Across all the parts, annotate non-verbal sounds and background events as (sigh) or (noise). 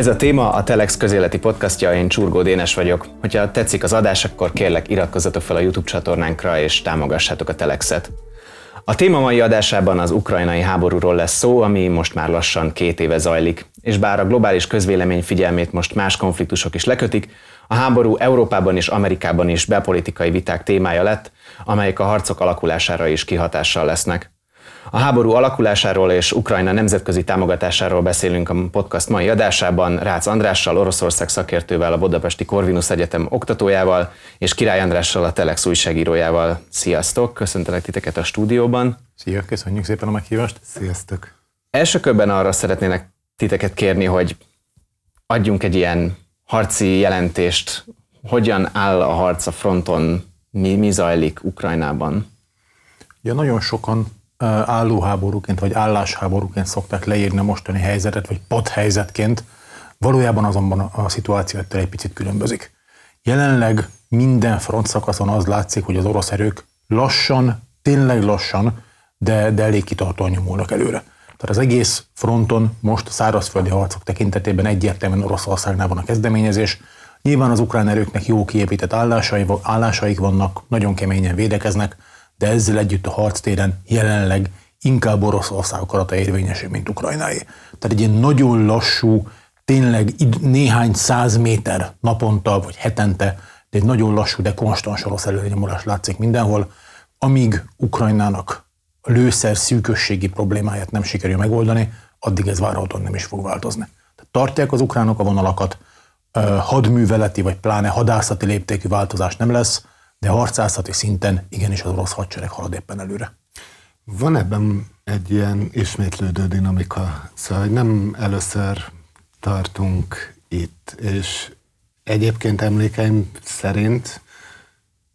Ez a téma a Telex közéleti podcastja, én Csurgó Dénes vagyok. Hogyha tetszik az adás, akkor kérlek iratkozzatok fel a YouTube csatornánkra és támogassátok a Telexet. A téma mai adásában az ukrajnai háborúról lesz szó, ami most már lassan két éve zajlik. És bár a globális közvélemény figyelmét most más konfliktusok is lekötik, a háború Európában és Amerikában is belpolitikai viták témája lett, amelyek a harcok alakulására is kihatással lesznek. A háború alakulásáról és Ukrajna nemzetközi támogatásáról beszélünk a podcast mai adásában Rácz Andrással, Oroszország szakértővel, a Budapesti Corvinus Egyetem oktatójával, és Király Andrással, a Telex újságírójával. Sziasztok, köszöntelek titeket a stúdióban. Szia, köszönjük szépen a meghívást. Sziasztok. Első körben arra szeretnének titeket kérni, hogy adjunk egy ilyen harci jelentést, hogyan áll a harc a fronton, mi, mi zajlik Ukrajnában? Ja, nagyon sokan állóháborúként vagy állásháborúként szokták leírni a mostani helyzetet, vagy padhelyzetként, valójában azonban a szituáció ettől egy picit különbözik. Jelenleg minden front szakaszon az látszik, hogy az orosz erők lassan, tényleg lassan, de, de elég kitartóan nyomulnak előre. Tehát az egész fronton most a szárazföldi harcok tekintetében egyértelműen Oroszországnál van a kezdeményezés. Nyilván az ukrán erőknek jó kiépített állásai, állásaik vannak, nagyon keményen védekeznek, de ezzel együtt a harctéren jelenleg inkább Oroszország akarata érvényesül, mint Ukrajnáé. Tehát egy ilyen nagyon lassú, tényleg néhány száz méter naponta vagy hetente, de egy nagyon lassú, de konstans orosz előnyomulás látszik mindenhol, amíg Ukrajnának a lőszer szűkösségi problémáját nem sikerül megoldani, addig ez várhatóan nem is fog változni. Tehát tartják az ukránok a vonalakat, hadműveleti vagy pláne hadászati léptékű változás nem lesz, de harcászati szinten igenis az orosz hadsereg halad éppen előre. Van ebben egy ilyen ismétlődő dinamika, szóval nem először tartunk itt, és egyébként emlékeim szerint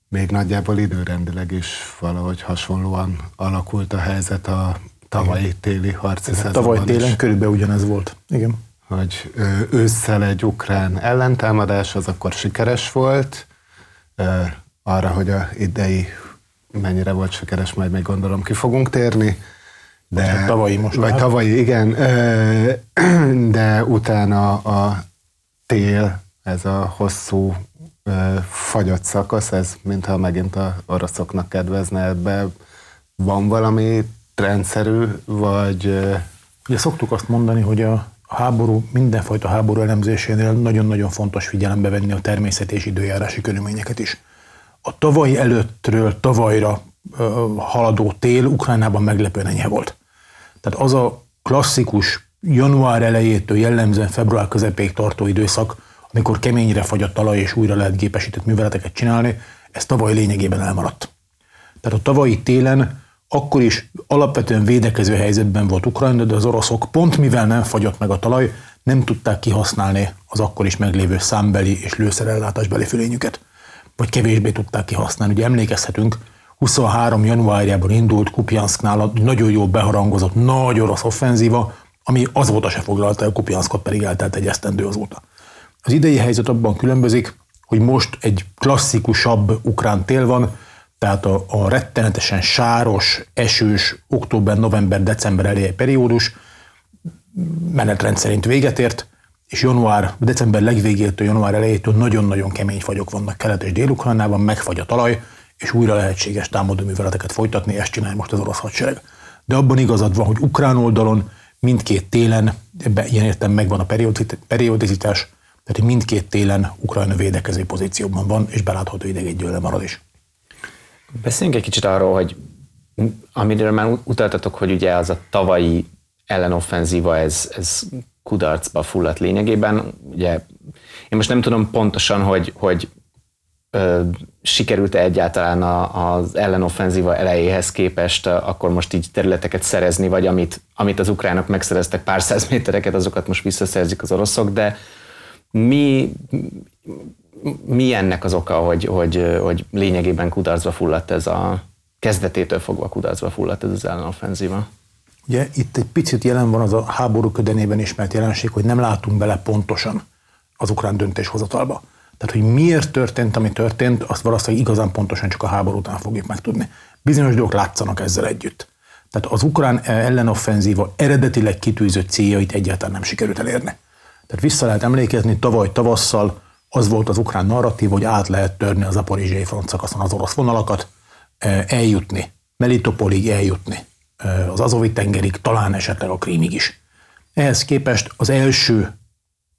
még nagyjából időrendileg is valahogy hasonlóan alakult a helyzet a tavalyi téli harci szezonban Tavaly télen is. körülbelül ugyanez volt. Igen. Hogy ősszel egy ukrán ellentámadás az akkor sikeres volt, arra, hogy a idei mennyire volt sikeres, majd még gondolom ki fogunk térni. De, vagy hát tavalyi most Vagy már. tavalyi, igen. De utána a tél, ez a hosszú fagyott szakasz, ez mintha megint a oroszoknak kedvezne ebbe. Van valami rendszerű, vagy... Ugye szoktuk azt mondani, hogy a háború, mindenfajta háború elemzésénél nagyon-nagyon fontos figyelembe venni a természeti és időjárási körülményeket is a tavalyi előttről tavalyra haladó tél Ukrajnában meglepően enyhe volt. Tehát az a klasszikus január elejétől jellemzően február közepéig tartó időszak, amikor keményre fagy a talaj és újra lehet gépesített műveleteket csinálni, ez tavaly lényegében elmaradt. Tehát a tavalyi télen akkor is alapvetően védekező helyzetben volt Ukrajna, de az oroszok pont mivel nem fagyott meg a talaj, nem tudták kihasználni az akkor is meglévő számbeli és lőszerellátásbeli fölényüket vagy kevésbé tudták kihasználni. Ugye emlékezhetünk, 23. januárjában indult Kupjansknál nagyon jó beharangozott nagy orosz offenzíva, ami azóta se foglalta el Kupjanskot, pedig eltelt egy esztendő azóta. Az idei helyzet abban különbözik, hogy most egy klasszikusabb ukrán tél van, tehát a, a rettenetesen sáros, esős október-november-december elejé periódus menetrend szerint véget ért, és január, december legvégétől, január elejétől nagyon-nagyon kemény fagyok vannak Kelet- és Dél-Ukrajnában, megfagy a talaj, és újra lehetséges támadó műveleteket folytatni, ezt csinálja most az orosz hadsereg. De abban igazad van, hogy ukrán oldalon mindkét télen, ebben ilyen értem megvan a periodizitás, tehát mindkét télen Ukrajna védekező pozícióban van, és belátható ideig egy marad is. Beszéljünk egy kicsit arról, hogy amiről már utaltatok, hogy ugye az a tavalyi ellenoffenzíva, ez, ez kudarcba fulladt lényegében. Ugye én most nem tudom pontosan, hogy, hogy ö, sikerült-e egyáltalán a, az ellenoffenzíva elejéhez képest akkor most így területeket szerezni, vagy amit, amit az ukránok megszereztek pár száz métereket, azokat most visszaszerzik az oroszok, de mi, mi ennek az oka, hogy, hogy, hogy lényegében kudarcba fulladt ez a kezdetétől fogva kudarcba fulladt ez az ellenoffenzíva? Ugye itt egy picit jelen van az a háború ködenében ismert jelenség, hogy nem látunk bele pontosan az ukrán döntéshozatalba. Tehát, hogy miért történt, ami történt, azt valószínűleg igazán pontosan csak a háború után fogjuk megtudni. Bizonyos dolgok látszanak ezzel együtt. Tehát az ukrán ellenoffenzíva eredetileg kitűzött céljait egyáltalán nem sikerült elérni. Tehát vissza lehet emlékezni, tavaly tavasszal az volt az ukrán narratív, hogy át lehet törni az aporizsiai frontszakaszon az orosz vonalakat, eljutni, Melitopolig eljutni, az Azovi tengerig, talán esetleg a Krímig is. Ehhez képest az első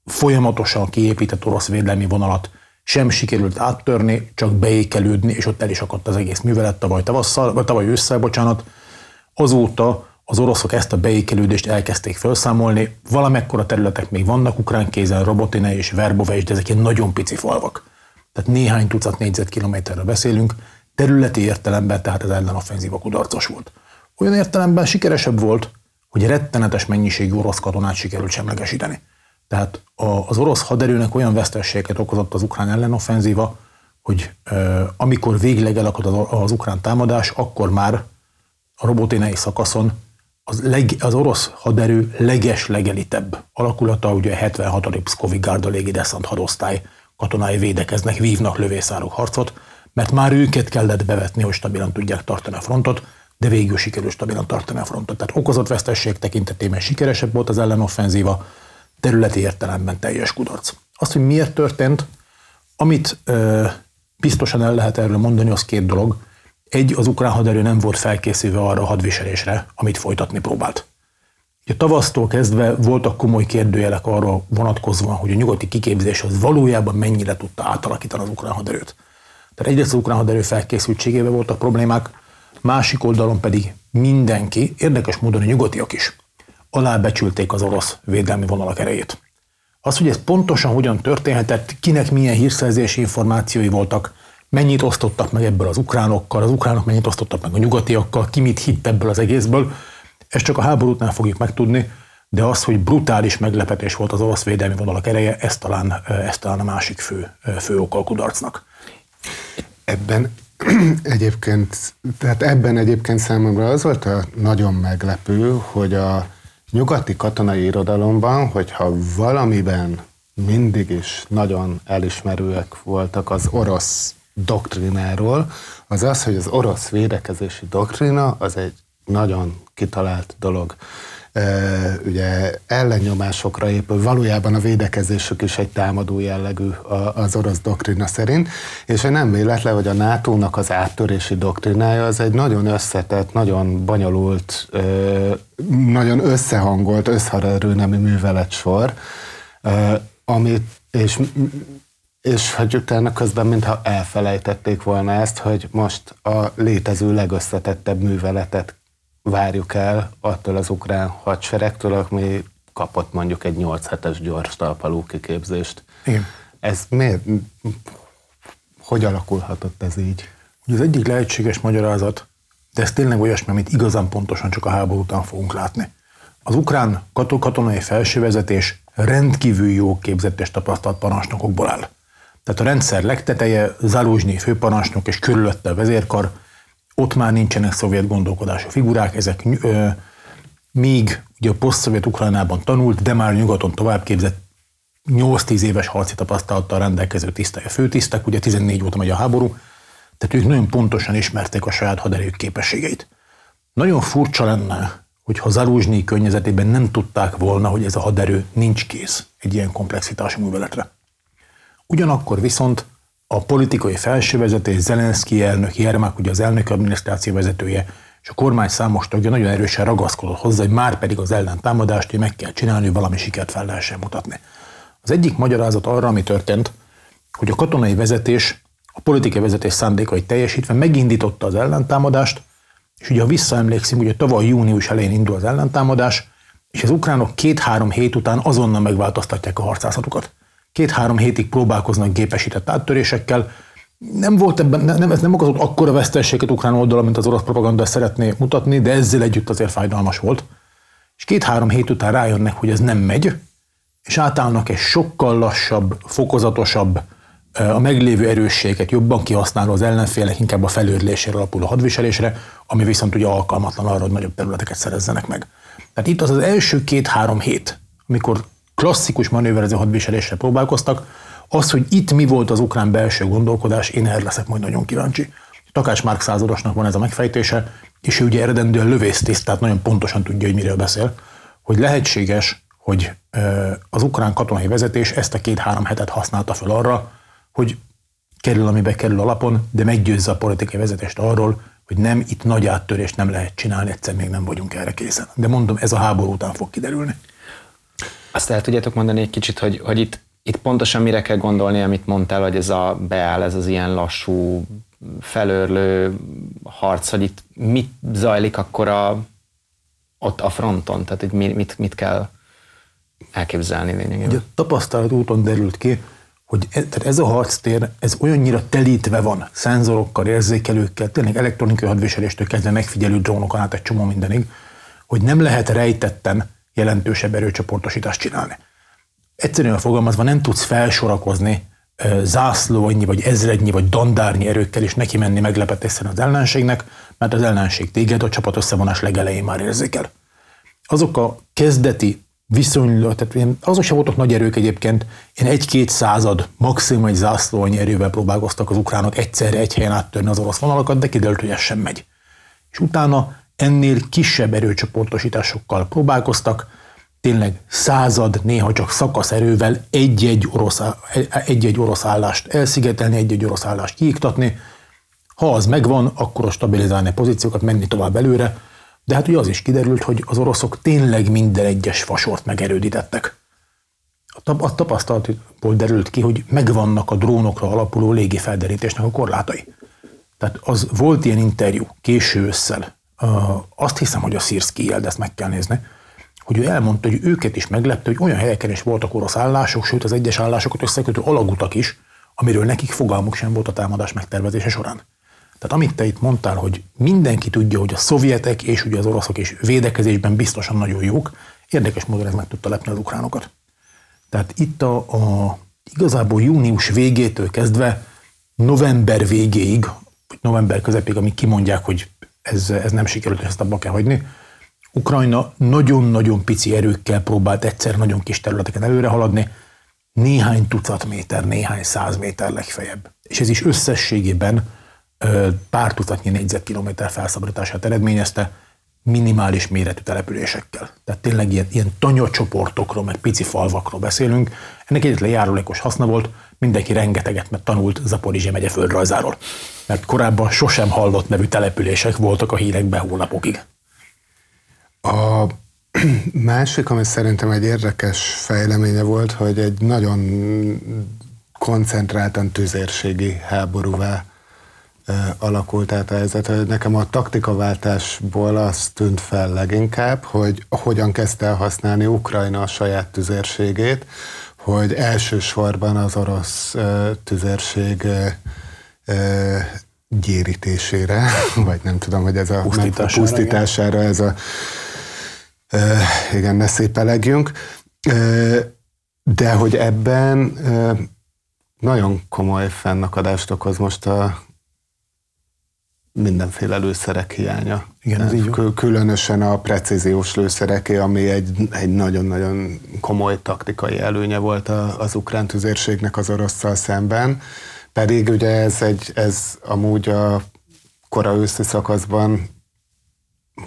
folyamatosan kiépített orosz védelmi vonalat sem sikerült áttörni, csak beékelődni, és ott el is akadt az egész művelet tavaly tavasszal, vagy tavaly ősszel, bocsánat. Azóta az oroszok ezt a beékelődést elkezdték felszámolni, valamekkora területek még vannak ukrán kézen, Robotine és Verbove is, de ezek ilyen nagyon pici falvak. Tehát néhány tucat négyzetkilométerre beszélünk, területi értelemben tehát az ellenoffenzíva kudarcos volt. Olyan értelemben sikeresebb volt, hogy rettenetes mennyiségű orosz katonát sikerült semlegesíteni. Tehát az orosz haderőnek olyan vesztességet okozott az ukrán ellenoffenzíva, hogy amikor végleg elakadt az ukrán támadás, akkor már a roboténei szakaszon az, leg, az orosz haderő leges legelitebb alakulata, ugye a 76. Pszkovi Gárda légideszant hadosztály katonái védekeznek, vívnak lövészárok harcot, mert már őket kellett bevetni, hogy stabilan tudják tartani a frontot, de végül sikerült stabilan tartani a frontot. Tehát okozott vesztesség tekintetében sikeresebb volt az ellenoffenzíva, területi értelemben teljes kudarc. Azt, hogy miért történt, amit ö, biztosan el lehet erről mondani, az két dolog. Egy, az ukrán haderő nem volt felkészülve arra a hadviselésre, amit folytatni próbált. A tavasztól kezdve voltak komoly kérdőjelek arra vonatkozóan, hogy a nyugati kiképzés az valójában mennyire tudta átalakítani az ukrán haderőt. Tehát egyrészt az ukrán haderő felkészültségével voltak problémák, másik oldalon pedig mindenki, érdekes módon a nyugatiak is, alábecsülték az orosz védelmi vonalak erejét. Az, hogy ez pontosan hogyan történhetett, kinek milyen hírszerzési információi voltak, mennyit osztottak meg ebből az ukránokkal, az ukránok mennyit osztottak meg a nyugatiakkal, ki mit hitt ebből az egészből, ezt csak a háború után fogjuk megtudni, de az, hogy brutális meglepetés volt az orosz védelmi vonalak ereje, ez talán, ez talán a másik fő, fő oka kudarcnak. Ebben (clears throat) egyébként, tehát ebben egyébként számomra az volt a nagyon meglepő, hogy a nyugati katonai irodalomban, hogyha valamiben mindig is nagyon elismerőek voltak az orosz doktrináról, az az, hogy az orosz védekezési doktrina az egy nagyon kitalált dolog ugye ellennyomásokra épül, valójában a védekezésük is egy támadó jellegű az orosz doktrina szerint, és nem véletlen, hogy a NATO-nak az áttörési doktrinája az egy nagyon összetett, nagyon bonyolult, nagyon összehangolt, összharerő nemi művelet sor, amit, és és hogy utána közben, mintha elfelejtették volna ezt, hogy most a létező legösszetettebb műveletet várjuk el attól az ukrán hadseregtől, ami kapott mondjuk egy 8 hetes gyors talpaló kiképzést. Igen. Ez miért? Hogy alakulhatott ez így? Az egyik lehetséges magyarázat, de ez tényleg olyasmi, amit igazán pontosan csak a háború után fogunk látni. Az ukrán katonai felsővezetés rendkívül jó képzett és tapasztalt parancsnokokból áll. Tehát a rendszer legteteje, Zaluzsnyi főparancsnok és körülötte a vezérkar, ott már nincsenek szovjet gondolkodású figurák, ezek ö, még ugye a poszt-szovjet Ukrajnában tanult, de már nyugaton továbbképzett 8-10 éves harci tapasztalattal rendelkező tisztek, főtisztek, ugye 14 óta megy a háború, tehát ők nagyon pontosan ismerték a saját haderők képességeit. Nagyon furcsa lenne, hogyha Zaluzsnyi környezetében nem tudták volna, hogy ez a haderő nincs kész egy ilyen komplexitású műveletre. Ugyanakkor viszont a politikai felsővezetés, Zelenszky elnök, Jermák, ugye az elnök adminisztráció vezetője, és a kormány számos tagja nagyon erősen ragaszkodott hozzá, hogy már pedig az ellentámadást, hogy meg kell csinálni, hogy valami sikert fel lehessen mutatni. Az egyik magyarázat arra, ami történt, hogy a katonai vezetés, a politikai vezetés szándékait teljesítve megindította az ellentámadást, és ugye ha visszaemlékszünk, ugye tavaly június elején indul az ellentámadás, és az ukránok két-három hét után azonnal megváltoztatják a harcászatukat két-három hétig próbálkoznak gépesített áttörésekkel. Nem volt ebben, nem, ez nem okozott akkora veszteséget ukrán oldalon, mint az orosz propaganda szeretné mutatni, de ezzel együtt azért fájdalmas volt. És két-három hét után rájönnek, hogy ez nem megy, és átállnak egy sokkal lassabb, fokozatosabb, a meglévő erősséget jobban kihasználó az ellenfélek inkább a felőrlésére alapuló hadviselésre, ami viszont ugye alkalmatlan arra, hogy nagyobb területeket szerezzenek meg. Tehát itt az az első két-három hét, amikor klasszikus manőverező hadviselésre próbálkoztak. Az, hogy itt mi volt az ukrán belső gondolkodás, én erre leszek majd nagyon kíváncsi. Takács Márk századosnak van ez a megfejtése, és ő ugye eredendően lövésztiszt, tehát nagyon pontosan tudja, hogy miről beszél, hogy lehetséges, hogy az ukrán katonai vezetés ezt a két-három hetet használta fel arra, hogy kerül, amibe kerül alapon, de meggyőzze a politikai vezetést arról, hogy nem, itt nagy áttörést nem lehet csinálni, egyszer még nem vagyunk erre készen. De mondom, ez a háború után fog kiderülni. Azt el tudjátok mondani egy kicsit, hogy, hogy itt, itt pontosan mire kell gondolni, amit mondtál, hogy ez a beáll, ez az ilyen lassú, felörlő harc, hogy itt mit zajlik akkor a, ott a fronton, tehát hogy mit, mit kell elképzelni lényegében. Ugye tapasztalat úton derült ki, hogy ez, tehát ez a harctér, ez olyannyira telítve van szenzorokkal, érzékelőkkel, tényleg elektronikai hadviseléstől kezdve megfigyelő drónokon át egy csomó mindenig, hogy nem lehet rejtetten jelentősebb erőcsoportosítást csinálni. Egyszerűen fogalmazva nem tudsz felsorakozni zászlónyi, vagy ezrednyi, vagy dandárnyi erőkkel is neki menni meglepetésszerűen az ellenségnek, mert az ellenség téged a csapat összevonás legelején már érzékel. Azok a kezdeti viszonylag, tehát azok sem voltak nagy erők egyébként, én egy-két század, maximum egy zászlóanyi erővel próbálkoztak az ukránok egyszerre egy helyen áttörni az orosz vonalakat, de kiderült, hogy ez sem megy. És utána ennél kisebb erőcsoportosításokkal próbálkoztak, tényleg század, néha csak szakasz erővel egy-egy orosz, egy-egy orosz állást elszigetelni, egy-egy orosz állást kiiktatni. Ha az megvan, akkor a stabilizálni a pozíciókat, menni tovább előre, de hát ugye az is kiderült, hogy az oroszok tényleg minden egyes fasort megerődítettek. A tapasztalatból derült ki, hogy megvannak a drónokra alapuló légifelderítésnek a korlátai. Tehát az volt ilyen interjú késő ősszel, azt hiszem, hogy a Szirszki de ezt meg kell nézni, hogy ő elmondta, hogy őket is meglepte, hogy olyan helyeken is voltak orosz állások, sőt az egyes állásokat összekötő alagutak is, amiről nekik fogalmuk sem volt a támadás megtervezése során. Tehát amit te itt mondtál, hogy mindenki tudja, hogy a szovjetek és ugye az oroszok is védekezésben biztosan nagyon jók, érdekes módon ez meg tudta lepni az ukránokat. Tehát itt a, a igazából június végétől kezdve november végéig, november közepéig, amíg kimondják, hogy ez, ez nem sikerült, ezt abba kell hagyni, Ukrajna nagyon-nagyon pici erőkkel próbált egyszer nagyon kis területeken előre haladni, néhány tucat méter, néhány száz méter legfeljebb. És ez is összességében pár tucatnyi négyzetkilométer felszabadítását eredményezte, minimális méretű településekkel. Tehát tényleg ilyen, ilyen tanyacsoportokról, meg pici falvakról beszélünk. Ennek egyetlen járulékos haszna volt, mindenki rengeteget mert tanult Zaporizsia megye földrajzáról. Mert korábban sosem hallott nevű települések voltak a hírekben hónapokig. A (clears throat) másik, ami szerintem egy érdekes fejleménye volt, hogy egy nagyon koncentráltan tüzérségi háborúvá alakult át a helyzet. Nekem a taktikaváltásból az tűnt fel leginkább, hogy hogyan kezdte el használni Ukrajna a saját tüzérségét, hogy elsősorban az orosz tüzérség gyérítésére, (laughs) vagy nem tudom, hogy ez a pusztítására, pusztítására ez a igen, ne szépelegjünk, de hogy ebben nagyon komoly fennakadást okoz most a mindenféle lőszerek hiánya. Igen, ez így Különösen a precíziós lőszereké, ami egy, egy nagyon-nagyon komoly taktikai előnye volt az ukrán tüzérségnek az orosszal szemben. Pedig ugye ez, egy, ez amúgy a kora őszi szakaszban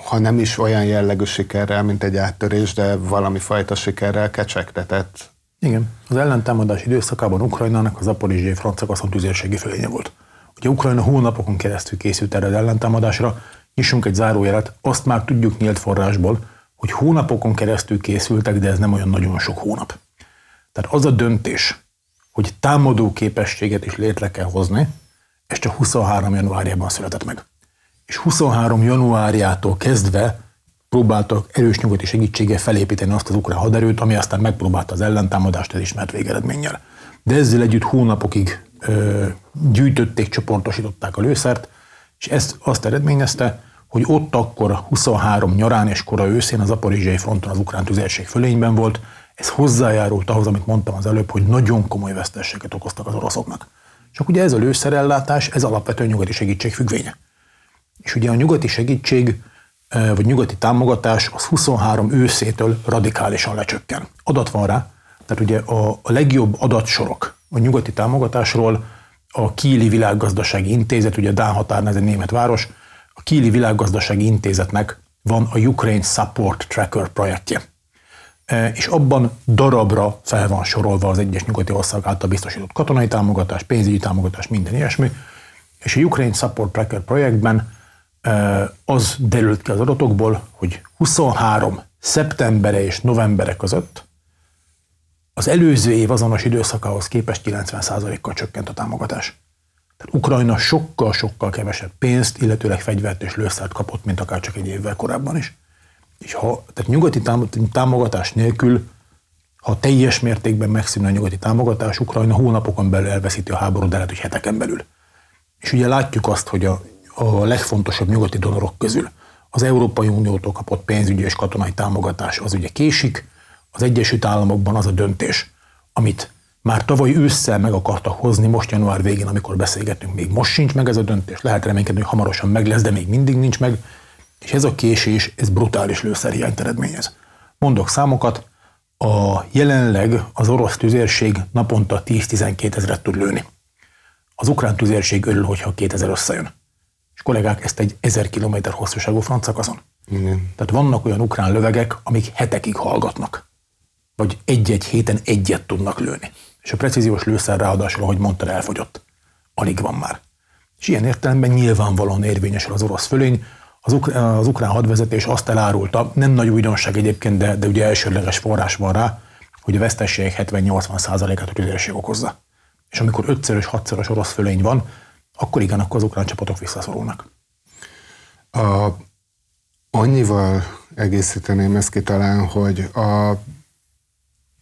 ha nem is olyan jellegű sikerrel, mint egy áttörés, de valami fajta sikerrel kecsegtetett. Igen, az ellentámadás időszakában Ukrajnának az aporizsiai francia tüzérségi fölénye volt. Ugye Ukrajna hónapokon keresztül készült erre az ellentámadásra, nyissunk egy zárójelet, azt már tudjuk nyílt forrásból, hogy hónapokon keresztül készültek, de ez nem olyan nagyon sok hónap. Tehát az a döntés, hogy támadó képességet is létre kell hozni, ez csak 23. januárjában született meg. És 23. januárjától kezdve próbáltak erős nyugati segítséggel felépíteni azt az ukrán haderőt, ami aztán megpróbálta az ellentámadást az ismert végeredménnyel. De ezzel együtt hónapokig gyűjtötték, csoportosították a lőszert, és ezt azt eredményezte, hogy ott akkor 23 nyarán és kora őszén az aporizsiai fronton az ukrán tüzérség fölényben volt. Ez hozzájárult ahhoz, amit mondtam az előbb, hogy nagyon komoly vesztességet okoztak az oroszoknak. Csak ugye ez a lőszerellátás, ez alapvetően nyugati segítség függvénye. És ugye a nyugati segítség, vagy nyugati támogatás az 23 őszétől radikálisan lecsökken. Adat van rá, tehát ugye a, a legjobb adatsorok a nyugati támogatásról a Kíli Világgazdasági Intézet, ugye Dán határnál ez egy német város, a Kíli Világgazdasági Intézetnek van a Ukraine Support Tracker projektje. és abban darabra fel van sorolva az egyes nyugati ország által biztosított katonai támogatás, pénzügyi támogatás, minden ilyesmi. És a Ukraine Support Tracker projektben az derült ki az adatokból, hogy 23 szeptembere és novembere között az előző év azonos időszakához képest 90%-kal csökkent a támogatás. Tehát Ukrajna sokkal-sokkal kevesebb pénzt, illetőleg fegyvert és lőszert kapott, mint akár csak egy évvel korábban is. És ha, tehát nyugati támogatás nélkül, ha teljes mértékben megszűnne a nyugati támogatás, Ukrajna hónapokon belül elveszíti a háborút, de lehet, hogy heteken belül. És ugye látjuk azt, hogy a, a legfontosabb nyugati donorok közül az Európai Uniótól kapott pénzügyi és katonai támogatás az ugye késik, az Egyesült Államokban az a döntés, amit már tavaly ősszel meg akartak hozni, most január végén, amikor beszélgetünk, még most sincs meg ez a döntés, lehet reménykedni, hogy hamarosan meg lesz, de még mindig nincs meg, és ez a késés, ez brutális lőszerhiányt eredményez. Mondok számokat, a jelenleg az orosz tüzérség naponta 10-12 ezeret tud lőni. Az ukrán tüzérség örül, hogyha 2000 összejön. És kollégák, ezt egy 1000 km hosszúságú francakazon. Igen. Tehát vannak olyan ukrán lövegek, amik hetekig hallgatnak. Vagy egy-egy héten egyet tudnak lőni. És a precíziós lőszer ráadásul, ahogy mondtad, elfogyott. Alig van már. És ilyen értelemben nyilvánvalóan érvényesül az orosz fölény, az, ukr- az ukrán hadvezetés azt elárulta, nem nagy újdonság egyébként, de, de ugye elsődleges forrás van rá, hogy a vesztességek 70-80%-át a tüzérség okozza. És amikor ötszörös, hatszoros orosz fölény van, akkor igen, akkor az ukrán csapatok visszaszorulnak. A, annyival egészíteném ezt ki talán, hogy a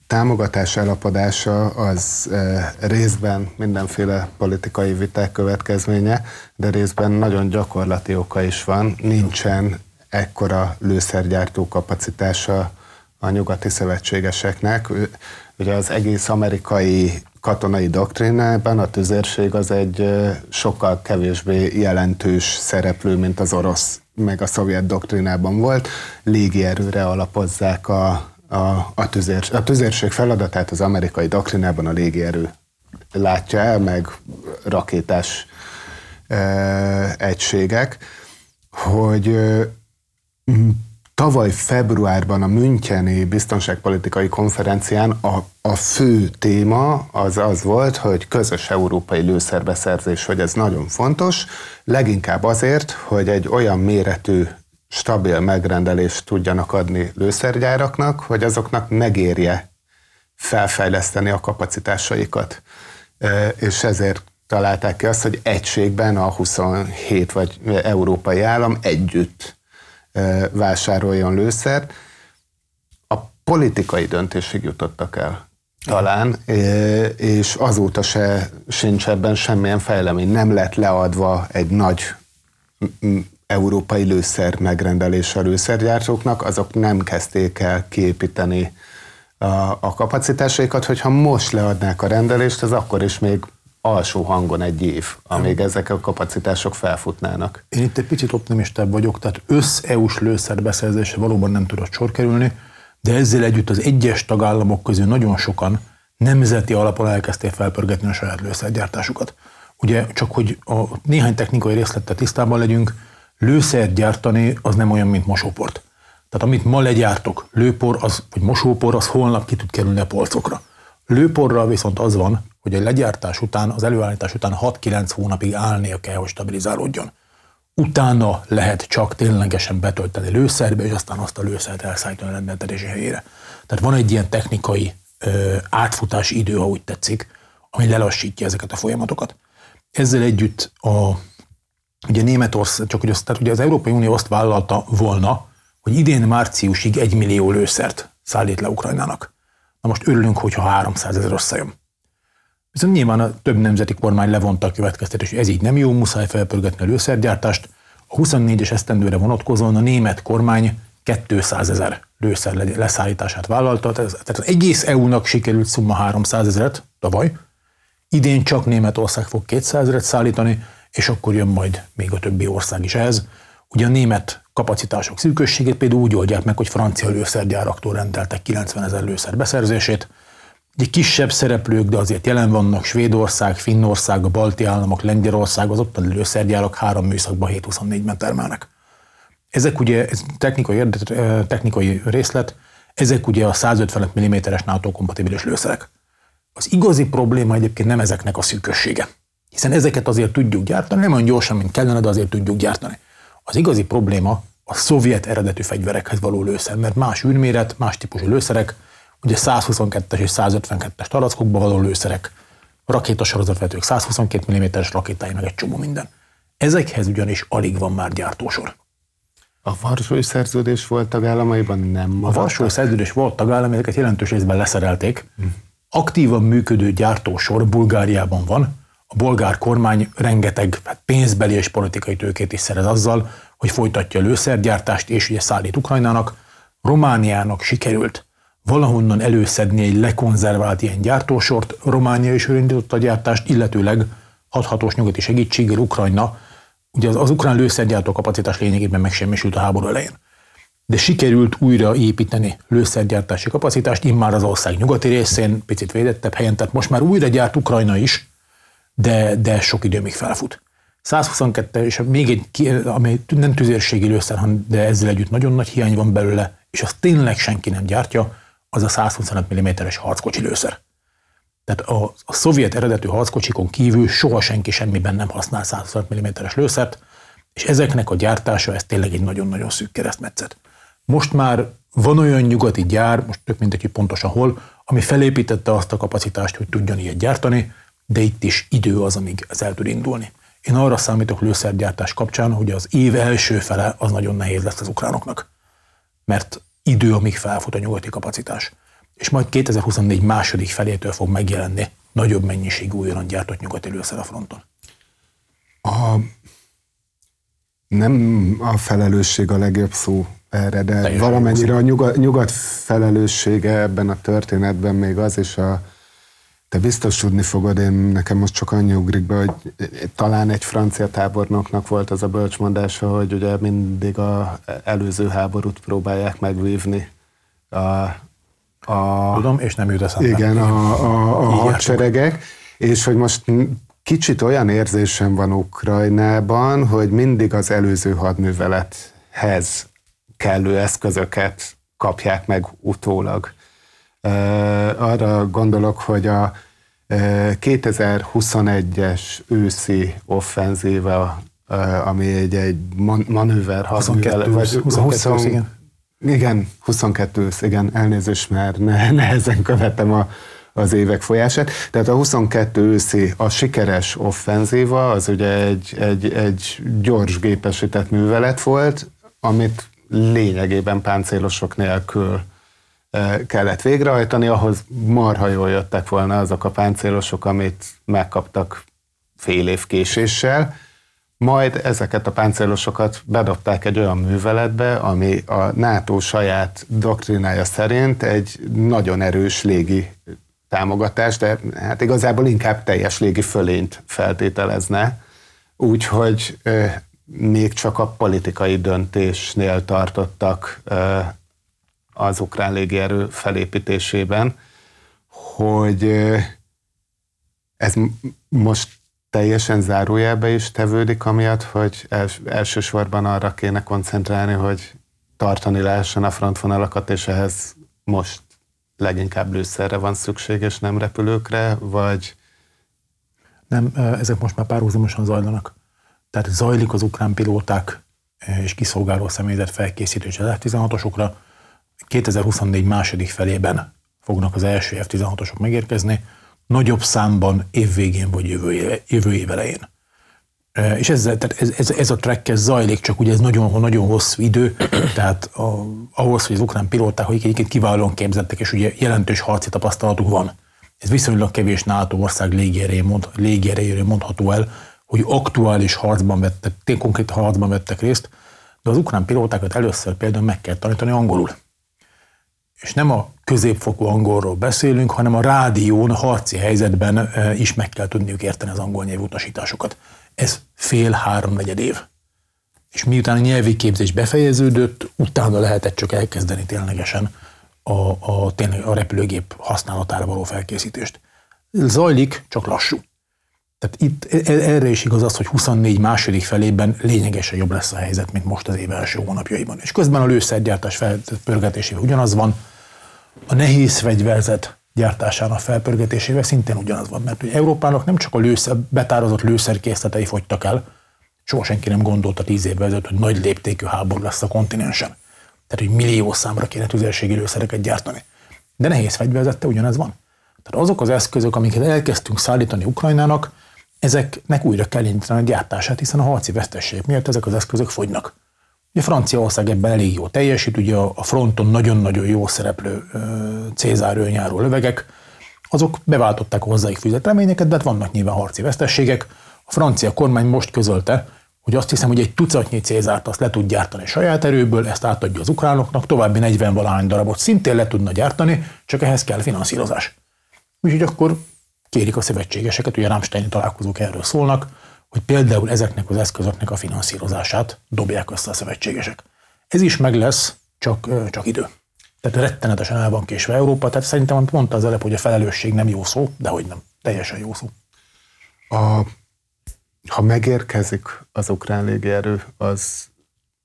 támogatás elapadása az e, részben mindenféle politikai viták következménye, de részben nagyon gyakorlati oka is van. Nincsen ekkora lőszergyártó kapacitása a nyugati szövetségeseknek. Ugye az egész amerikai katonai doktrínában a tüzérség az egy e, sokkal kevésbé jelentős szereplő, mint az orosz meg a szovjet doktrínában volt. Légierőre alapozzák a, a, a, tüzér, a tüzérség feladatát az amerikai doktrinában a légierő látja el, meg rakétás e, egységek, hogy tavaly februárban a Müncheni biztonságpolitikai konferencián a, a fő téma az az volt, hogy közös európai lőszerbeszerzés, hogy ez nagyon fontos, leginkább azért, hogy egy olyan méretű stabil megrendelést tudjanak adni lőszergyáraknak, hogy azoknak megérje felfejleszteni a kapacitásaikat. És ezért találták ki azt, hogy egységben a 27 vagy európai állam együtt vásároljon lőszert. A politikai döntésig jutottak el talán, és azóta se sincs ebben semmilyen fejlemény. Nem lett leadva egy nagy európai lőszer megrendelés a lőszergyártóknak, azok nem kezdték el kiépíteni a, a kapacitásaikat, hogyha most leadnák a rendelést, az akkor is még alsó hangon egy év, amíg ezek a kapacitások felfutnának. Én itt egy picit optimistább vagyok, tehát össz-EU-s lőszerbeszerzésre valóban nem tudott sor kerülni, de ezzel együtt az egyes tagállamok közül nagyon sokan nemzeti alapon elkezdték felpörgetni a saját lőszergyártásukat. Ugye csak, hogy a néhány technikai részlettel tisztában legyünk, lőszert gyártani az nem olyan, mint mosóport. Tehát amit ma legyártok, lőpor az, vagy mosópor, az holnap ki tud kerülni a polcokra. Lőporral viszont az van, hogy a legyártás után, az előállítás után 6-9 hónapig állnia kell, hogy stabilizálódjon. Utána lehet csak ténylegesen betölteni lőszerbe, és aztán azt a lőszert elszállítani a rendeltetési helyére. Tehát van egy ilyen technikai ö, átfutási idő, ha úgy tetszik, ami lelassítja ezeket a folyamatokat. Ezzel együtt a Ugye Németország, csak hogy azt, tehát ugye az Európai Unió azt vállalta volna, hogy idén márciusig egy millió lőszert szállít le Ukrajnának. Na most örülünk, hogyha 300 ezer összejön. Viszont nyilván a több nemzeti kormány levonta a következtetés, hogy ez így nem jó, muszáj felpörgetni a lőszergyártást. A 24-es esztendőre vonatkozóan a német kormány 200 ezer lőszer leszállítását vállalta, tehát az egész EU-nak sikerült szumma 300 ezeret tavaly, idén csak Németország fog 200 ezeret szállítani, és akkor jön majd még a többi ország is ehhez. Ugye a német kapacitások szűkösségét például úgy oldják meg, hogy francia lőszergyáraktól rendeltek 90 ezer lőszer beszerzését. Egy kisebb szereplők, de azért jelen vannak Svédország, Finnország, a balti államok, Lengyelország, az ottani lőszergyárak három műszakban 7-24-ben termelnek. Ezek ugye, ez technikai, technikai részlet, Ezek ugye a 155 mm-es NATO kompatibilis lőszerek. Az igazi probléma egyébként nem ezeknek a szűkössége. Hiszen ezeket azért tudjuk gyártani, nem olyan gyorsan, mint kellene, de azért tudjuk gyártani. Az igazi probléma a szovjet eredetű fegyverekhez való lőszer, mert más űrméret, más típusú lőszerek, ugye 122-es és 152-es tarackokba való lőszerek, rakétasorozatvetők, 122 mm-es rakétái, meg egy csomó minden. Ezekhez ugyanis alig van már gyártósor. A Varsói Szerződés volt tagállamaiban nem maradtak? A Varsói Szerződés volt tagállam, ezeket jelentős részben leszerelték. Hm. Aktívan működő gyártósor Bulgáriában van. A bolgár kormány rengeteg hát pénzbeli és politikai tőkét is szerez azzal, hogy folytatja a lőszergyártást, és ugye szállít Ukrajnának. Romániának sikerült valahonnan előszedni egy lekonzervált ilyen gyártósort, Románia is elindította a gyártást, illetőleg hathatós nyugati segítséggel Ukrajna, ugye az, az ukrán lőszergyártó kapacitás lényegében megsemmisült a háború elején. De sikerült újra építeni lőszergyártási kapacitást, immár az ország nyugati részén, picit védettebb helyen, tehát most már újra gyárt Ukrajna is, de, de sok idő még felfut. 122 és még egy, ami nem tüzérségi lőszer, de ezzel együtt nagyon nagy hiány van belőle, és azt tényleg senki nem gyártja, az a 125 mm-es harckocsi lőszer. Tehát a, a szovjet eredetű harckocsikon kívül soha senki semmiben nem használ 125 mm-es lőszert, és ezeknek a gyártása ez tényleg egy nagyon-nagyon szűk keresztmetszet. Most már van olyan nyugati gyár, most tök mindegy, hogy pontosan hol, ami felépítette azt a kapacitást, hogy tudjon ilyet gyártani, de itt is idő az, amíg ez el tud indulni. Én arra számítok lőszergyártás kapcsán, hogy az év első fele az nagyon nehéz lesz az ukránoknak. Mert idő, amíg felfut a nyugati kapacitás. És majd 2024 második felétől fog megjelenni nagyobb mennyiségű újonnan gyártott nyugati lőszer a fronton. A, nem a felelősség a legjobb szó erre, de Teljesen valamennyire a nyugat, nyugat felelőssége ebben a történetben még az is a te biztos tudni fogod, én nekem most csak annyi ugrik be, hogy talán egy francia tábornoknak volt az a bölcsmondása, hogy ugye mindig a előző háborút próbálják megvívni. A, a, Tudom, és nem jut eszembe. Igen, a, a, a hadseregek, és hogy most kicsit olyan érzésem van Ukrajnában, hogy mindig az előző hadművelethez kellő eszközöket kapják meg utólag. Arra gondolok, hogy a 2021-es őszi offenzíva, ami egy, egy manőver 22, vagy 22 20, igen. Igen, 22 ősz, igen, elnézést, mert ne, (laughs) nehezen követem a, az évek folyását. Tehát a 22 őszi, a sikeres offenzíva, az ugye egy, egy, egy gyors gépesített művelet volt, amit lényegében páncélosok nélkül kellett végrehajtani, ahhoz marha jól jöttek volna azok a páncélosok, amit megkaptak fél év késéssel, majd ezeket a páncélosokat bedobták egy olyan műveletbe, ami a NATO saját doktrinája szerint egy nagyon erős légi támogatás, de hát igazából inkább teljes légi fölényt feltételezne, úgyhogy még csak a politikai döntésnél tartottak az ukrán légierő felépítésében, hogy ez most teljesen zárójelbe is tevődik, amiatt, hogy els, elsősorban arra kéne koncentrálni, hogy tartani lehessen a frontvonalakat, és ehhez most leginkább lőszerre van szükség, és nem repülőkre, vagy... Nem, ezek most már párhuzamosan zajlanak. Tehát zajlik az ukrán pilóták és kiszolgáló személyzet felkészítés az F-16-osokra, 2024 második felében fognak az első F-16-osok megérkezni, nagyobb számban évvégén vagy jövő, éve, jövő év elején. És ez, tehát ez, ez, ez a track ez zajlik, csak ugye ez nagyon, nagyon hosszú idő, tehát a, ahhoz, hogy az ukrán pilóták, hogy egyébként kiválóan képzettek, és ugye jelentős harci tapasztalatuk van. Ez viszonylag kevés NATO ország légierejéről mond, mondható el, hogy aktuális harcban vettek, tényleg konkrét harcban vettek részt, de az ukrán pilótákat először például meg kell tanítani angolul és nem a középfokú angolról beszélünk, hanem a rádión, harci helyzetben is meg kell tudniuk érteni az angol nyelvű utasításokat. Ez fél-háromnegyed év. És miután a nyelvi képzés befejeződött, utána lehetett csak elkezdeni ténylegesen a, a, tényleg a repülőgép használatára való felkészítést. Zajlik, csak lassú. Tehát itt e, e, erre is igaz az, hogy 24 második felében lényegesen jobb lesz a helyzet, mint most az év első hónapjaiban. És közben a lőszergyártás felpörgetésével ugyanaz van, a nehéz fegyverzet gyártásának felpörgetésével szintén ugyanaz van, mert ugye Európának nem csak a lőszer, betározott lőszerkészletei fogytak el, soha senki nem gondolta tíz évvel ezelőtt, hogy nagy léptékű háború lesz a kontinensen. Tehát, hogy millió számra kéne tüzérségi lőszereket gyártani. De nehéz fegyverzette ugyanez van. Tehát azok az eszközök, amiket elkezdtünk szállítani Ukrajnának, ezeknek újra kell indítani a gyártását, hiszen a harci vesztesség miatt ezek az eszközök fogynak. Ugye Franciaország ebben elég jó teljesít, ugye a fronton nagyon-nagyon jó szereplő Cézár őnyáró lövegek, azok beváltották hozzáik fűzett reményeket, de hát vannak nyilván harci vesztességek. A francia kormány most közölte, hogy azt hiszem, hogy egy tucatnyi Cézárt azt le tud gyártani saját erőből, ezt átadja az ukránoknak, további 40 valahány darabot szintén le tudna gyártani, csak ehhez kell finanszírozás. Úgyhogy akkor kérik a szövetségeseket, ugye Rámsteini találkozók erről szólnak, hogy például ezeknek az eszközöknek a finanszírozását dobják össze a szövetségesek. Ez is meg lesz, csak, csak idő. Tehát rettenetesen el van késve Európa, tehát szerintem mondta az előbb, hogy a felelősség nem jó szó, de hogy nem, teljesen jó szó. A, ha megérkezik az ukrán légierő, az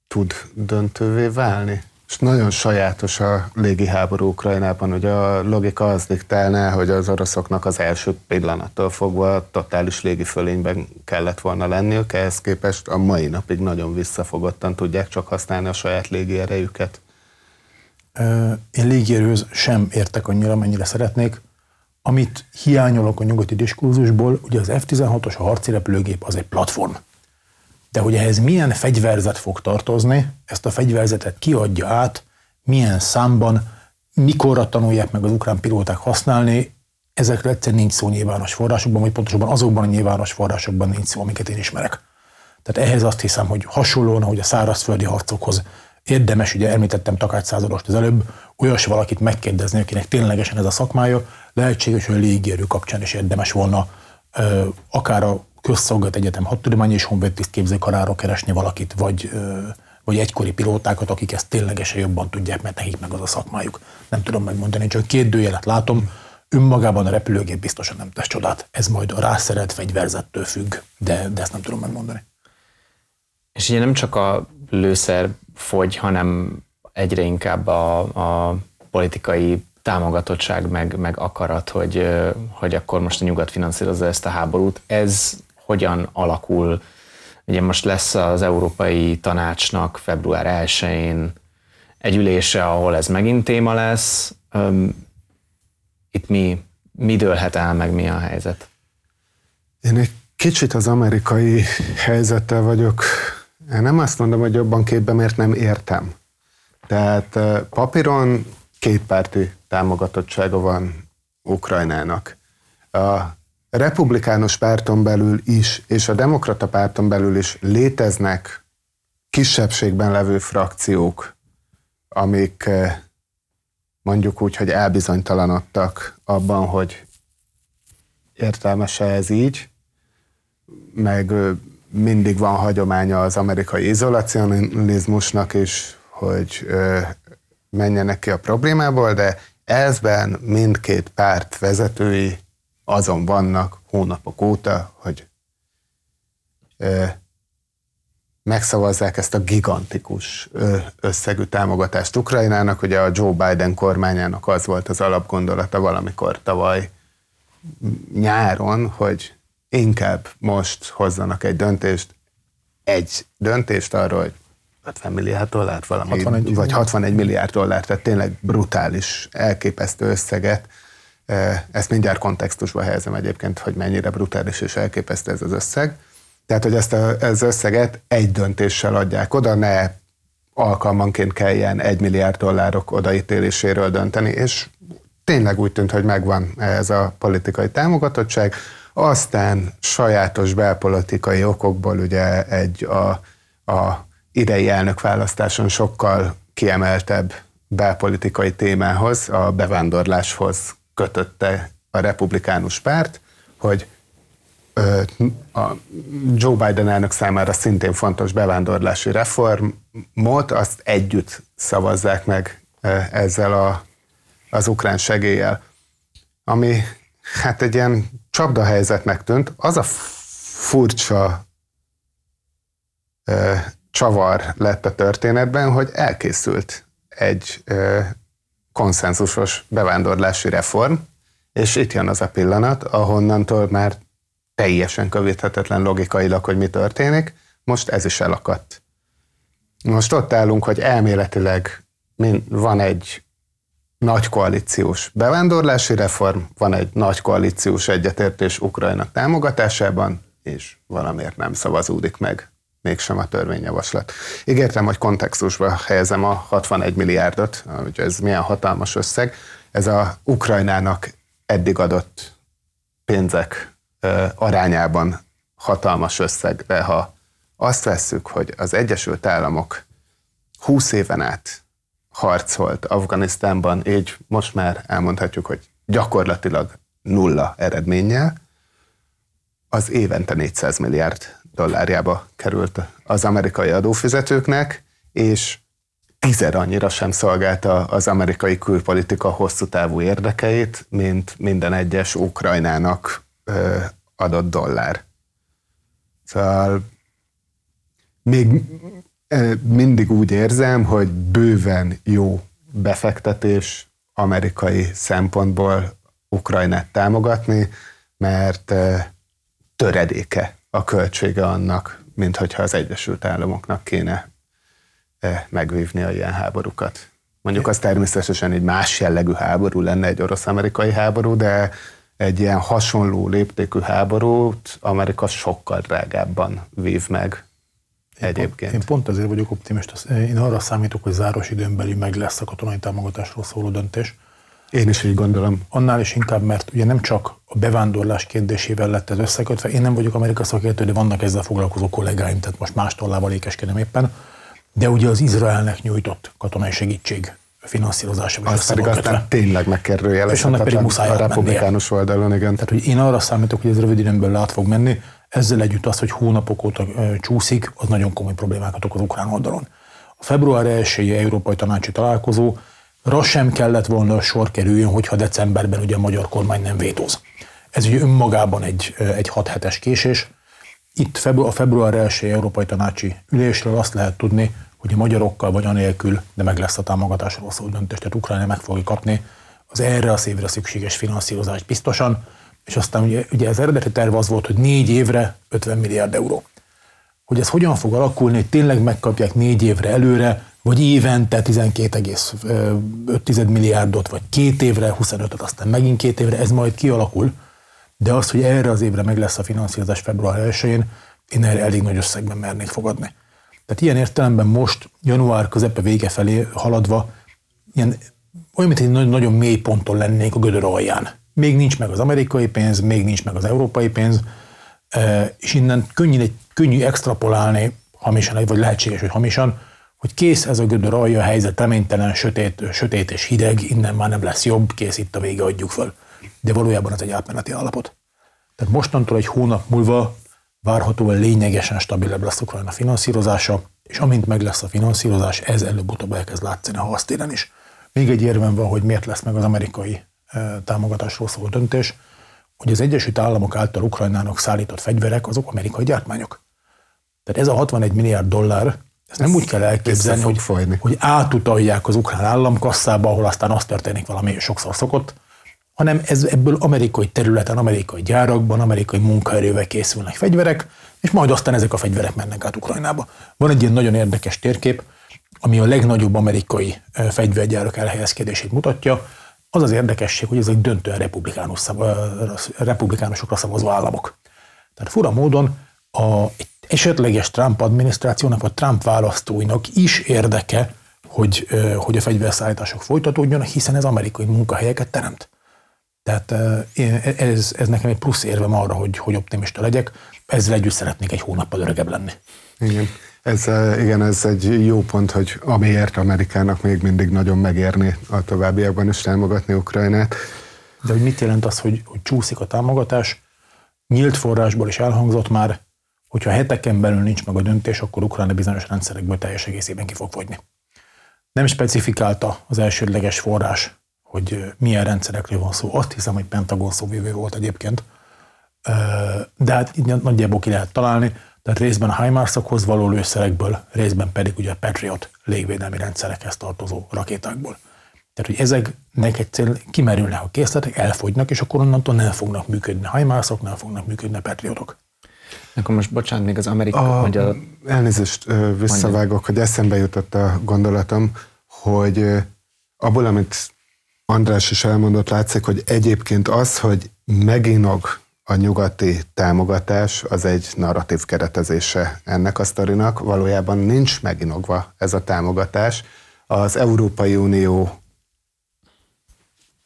tud döntővé válni? És nagyon sajátos a légiháború Ukrajnában, hogy a logika az diktálná, hogy az oroszoknak az első pillanattól fogva totális légifölényben kellett volna lenniük, ehhez képest a mai napig nagyon visszafogottan tudják csak használni a saját légierejüket. Én légierőz sem értek annyira, mennyire szeretnék. Amit hiányolok a nyugati diskurzusból, ugye az F-16-os a harci repülőgép az egy platform. De hogy ehhez milyen fegyverzet fog tartozni, ezt a fegyverzetet kiadja át, milyen számban, mikorra tanulják meg az ukrán pilóták használni, ezekre egyszerűen nincs szó nyilvános forrásokban, vagy pontosabban azokban a nyilvános forrásokban nincs szó, amiket én ismerek. Tehát ehhez azt hiszem, hogy hasonlóan, ahogy a szárazföldi harcokhoz érdemes, ugye említettem Takács századost az előbb, olyas valakit megkérdezni, akinek ténylegesen ez a szakmája, lehetséges, hogy a légierő kapcsán is érdemes volna akár a közszolgált egyetem hadtudományi és honvéd képzőkarára keresni valakit, vagy, vagy egykori pilótákat, akik ezt ténylegesen jobban tudják, mert nekik meg az a szakmájuk. Nem tudom megmondani, csak két dőjelet látom, önmagában a repülőgép biztosan nem tesz csodát. Ez majd a rászeret fegyverzettől függ, de, de ezt nem tudom megmondani. És ugye nem csak a lőszer fogy, hanem egyre inkább a, a politikai támogatottság, meg, meg akarat, hogy, hogy akkor most a nyugat finanszírozza ezt a háborút. Ez hogyan alakul? Ugye most lesz az Európai Tanácsnak február 1-én egy ülése, ahol ez megint téma lesz. Itt mi, mi dőlhet el, meg mi a helyzet? Én egy kicsit az amerikai helyzettel vagyok. Én nem azt mondom, hogy jobban képben, mert nem értem. Tehát papíron kétpárti támogatottsága van Ukrajnának. A republikánus párton belül is, és a demokrata párton belül is léteznek kisebbségben levő frakciók, amik eh, mondjuk úgy, hogy elbizonytalanodtak abban, hogy értelmese ez így, meg mindig van hagyománya az amerikai izolacionizmusnak is, hogy menjenek ki a problémából, de ezben mindkét párt vezetői azon vannak hónapok óta, hogy ö, megszavazzák ezt a gigantikus ö, összegű támogatást Ukrajnának. Ugye a Joe Biden kormányának az volt az alapgondolata valamikor tavaly nyáron, hogy inkább most hozzanak egy döntést, egy döntést arról, hogy 50 milliárd dollár valami, 61 vagy 61 milliárd dollár, tehát tényleg brutális, elképesztő összeget ezt mindjárt kontextusba helyezem egyébként, hogy mennyire brutális és elképesztő ez az összeg. Tehát, hogy ezt az összeget egy döntéssel adják oda, ne alkalmanként kelljen egy milliárd dollárok odaítéléséről dönteni, és tényleg úgy tűnt, hogy megvan ez a politikai támogatottság. Aztán sajátos belpolitikai okokból ugye egy a, a idei elnökválasztáson sokkal kiemeltebb belpolitikai témához, a bevándorláshoz kötötte a republikánus párt, hogy a Joe Biden elnök számára szintén fontos bevándorlási reformot, azt együtt szavazzák meg ezzel a, az ukrán segéllyel. Ami hát egy ilyen csapdahelyzetnek tűnt, az a furcsa csavar lett a történetben, hogy elkészült egy konszenzusos bevándorlási reform, és itt jön az a pillanat, ahonnantól már teljesen kövíthetetlen logikailag, hogy mi történik, most ez is elakadt. Most ott állunk, hogy elméletileg van egy nagy koalíciós bevándorlási reform, van egy nagy koalíciós egyetértés Ukrajna támogatásában, és valamiért nem szavazódik meg mégsem a törvényjavaslat. Ígértem, hogy kontextusba helyezem a 61 milliárdot, hogy ez milyen hatalmas összeg. Ez a Ukrajnának eddig adott pénzek arányában hatalmas összeg, de ha azt vesszük, hogy az Egyesült Államok 20 éven át harcolt Afganisztánban, így most már elmondhatjuk, hogy gyakorlatilag nulla eredménnyel, az évente 400 milliárd dollárjába került az amerikai adófizetőknek, és tízer annyira sem szolgálta az amerikai külpolitika hosszú távú érdekeit, mint minden egyes Ukrajnának adott dollár. Szóval még mindig úgy érzem, hogy bőven jó befektetés amerikai szempontból Ukrajnát támogatni, mert töredéke a költsége annak, mint hogyha az Egyesült Államoknak kéne megvívni a ilyen háborúkat. Mondjuk az természetesen egy más jellegű háború lenne, egy orosz-amerikai háború, de egy ilyen hasonló léptékű háborút Amerika sokkal drágábban vív meg én egyébként. Pont, én pont ezért vagyok optimista. Én arra számítok, hogy záros időn belül meg lesz a katonai támogatásról szóló döntés. Én is így gondolom. Annál is inkább, mert ugye nem csak a bevándorlás kérdésével lett ez összekötve. Én nem vagyok Amerika szakértő, de vannak ezzel foglalkozó kollégáim, tehát most más tollával ékeskedem éppen. De ugye az Izraelnek nyújtott katonai segítség finanszírozása. Az pedig aztán tényleg megkerülje. És annak pedig muszáj a republikánus oldalon, igen. Tehát, hogy én arra számítok, hogy ez rövid időn belül át fog menni, ezzel együtt az, hogy hónapok óta csúszik, az nagyon komoly problémákat okoz ukrán oldalon. A február 1 Európai Tanácsi Találkozó ra sem kellett volna sor kerüljön, hogyha decemberben ugye a magyar kormány nem vétóz. Ez ugye önmagában egy, egy 6 hetes késés. Itt a február 1 Európai Tanácsi ülésről azt lehet tudni, hogy a magyarokkal vagy anélkül, de meg lesz a támogatásról szóló döntés, tehát Ukrajna meg fogja kapni az erre az évre szükséges finanszírozást biztosan, és aztán ugye, ugye az eredeti terv az volt, hogy négy évre 50 milliárd euró. Hogy ez hogyan fog alakulni, hogy tényleg megkapják négy évre előre, vagy évente 12,5 milliárdot, vagy két évre, 25-öt, aztán megint két évre, ez majd kialakul, de az, hogy erre az évre meg lesz a finanszírozás február 1-én, én erre elég nagy összegben mernék fogadni. Tehát ilyen értelemben most, január közepe vége felé haladva, ilyen, olyan, mint egy nagyon, nagyon mély ponton lennénk a gödör alján. Még nincs meg az amerikai pénz, még nincs meg az európai pénz, és innen könnyű, könnyű extrapolálni hamisan, vagy lehetséges, hogy hamisan, hogy kész ez a gödör alja, a helyzet reménytelen, sötét, sötét és hideg, innen már nem lesz jobb, kész itt a vége, adjuk föl. De valójában ez egy átmeneti állapot. Tehát mostantól egy hónap múlva várhatóan lényegesen stabilabb lesz Ukrajna finanszírozása, és amint meg lesz a finanszírozás, ez előbb-utóbb elkezd látszani a hasztéren is. Még egy érvem van, hogy miért lesz meg az amerikai e, támogatásról szóló döntés, hogy az Egyesült Államok által Ukrajnának szállított fegyverek azok amerikai gyártmányok. Tehát ez a 61 milliárd dollár, ezt nem úgy kell elképzelni, hogy, hogy átutalják az ukrán államkasszába, ahol aztán az történik valami sokszor szokott, hanem ez ebből amerikai területen, amerikai gyárakban, amerikai munkaerővel készülnek fegyverek, és majd aztán ezek a fegyverek mennek át Ukrajnába. Van egy ilyen nagyon érdekes térkép, ami a legnagyobb amerikai fegyvergyárak elhelyezkedését mutatja. Az az érdekesség, hogy ezek döntően republikánus szav, republikánusokra szavazó államok. Tehát fura módon a, egy esetleges Trump adminisztrációnak, vagy Trump választóinak is érdeke, hogy, hogy a fegyverszállítások folytatódjanak, hiszen ez amerikai munkahelyeket teremt. Tehát ez, ez nekem egy plusz érvem arra, hogy, hogy optimista legyek. Ezzel együtt szeretnék egy hónappal öregebb lenni. Igen. Ez, igen, ez egy jó pont, hogy amiért Amerikának még mindig nagyon megérni a továbbiakban is támogatni Ukrajnát. De hogy mit jelent az, hogy, hogy csúszik a támogatás? Nyílt forrásból is elhangzott már, hogyha heteken belül nincs meg a döntés, akkor Ukrajna bizonyos rendszerekből teljes egészében ki fog fogyni. Nem specifikálta az elsődleges forrás, hogy milyen rendszerekről van szó. Azt hiszem, hogy Pentagon szóvívő volt egyébként, de hát így nagyjából ki lehet találni, tehát részben a HIMARS-okhoz való lőszerekből, részben pedig ugye a Patriot légvédelmi rendszerekhez tartozó rakétákból. Tehát, hogy ezeknek egyszerűen kimerülnek a készletek, elfogynak, és akkor onnantól nem fognak működni hajmászok, nem fognak működni patriótok. Akkor most bocsánat, még az Amerika, a, magyar... Elnézést visszavágok, hogy eszembe jutott a gondolatom, hogy abból, amit András is elmondott, látszik, hogy egyébként az, hogy meginog a nyugati támogatás, az egy narratív keretezése ennek a sztorinak. Valójában nincs meginogva ez a támogatás. Az Európai Unió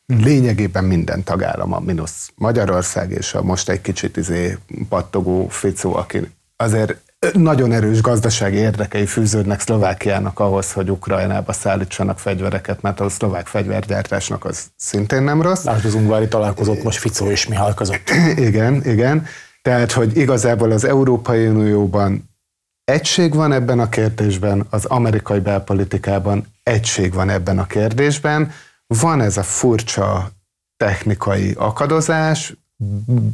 lényegében minden tagállama, minusz Magyarország és a most egy kicsit izé pattogó Ficó, aki azért nagyon erős gazdasági érdekei fűződnek Szlovákiának ahhoz, hogy Ukrajnába szállítsanak fegyvereket, mert a szlovák fegyvergyártásnak az szintén nem rossz. Lásd az ungvári találkozott most Ficó és Mihály között. (clears throat) igen, igen. Tehát, hogy igazából az Európai Unióban egység van ebben a kérdésben, az amerikai belpolitikában egység van ebben a kérdésben. Van ez a furcsa technikai akadozás,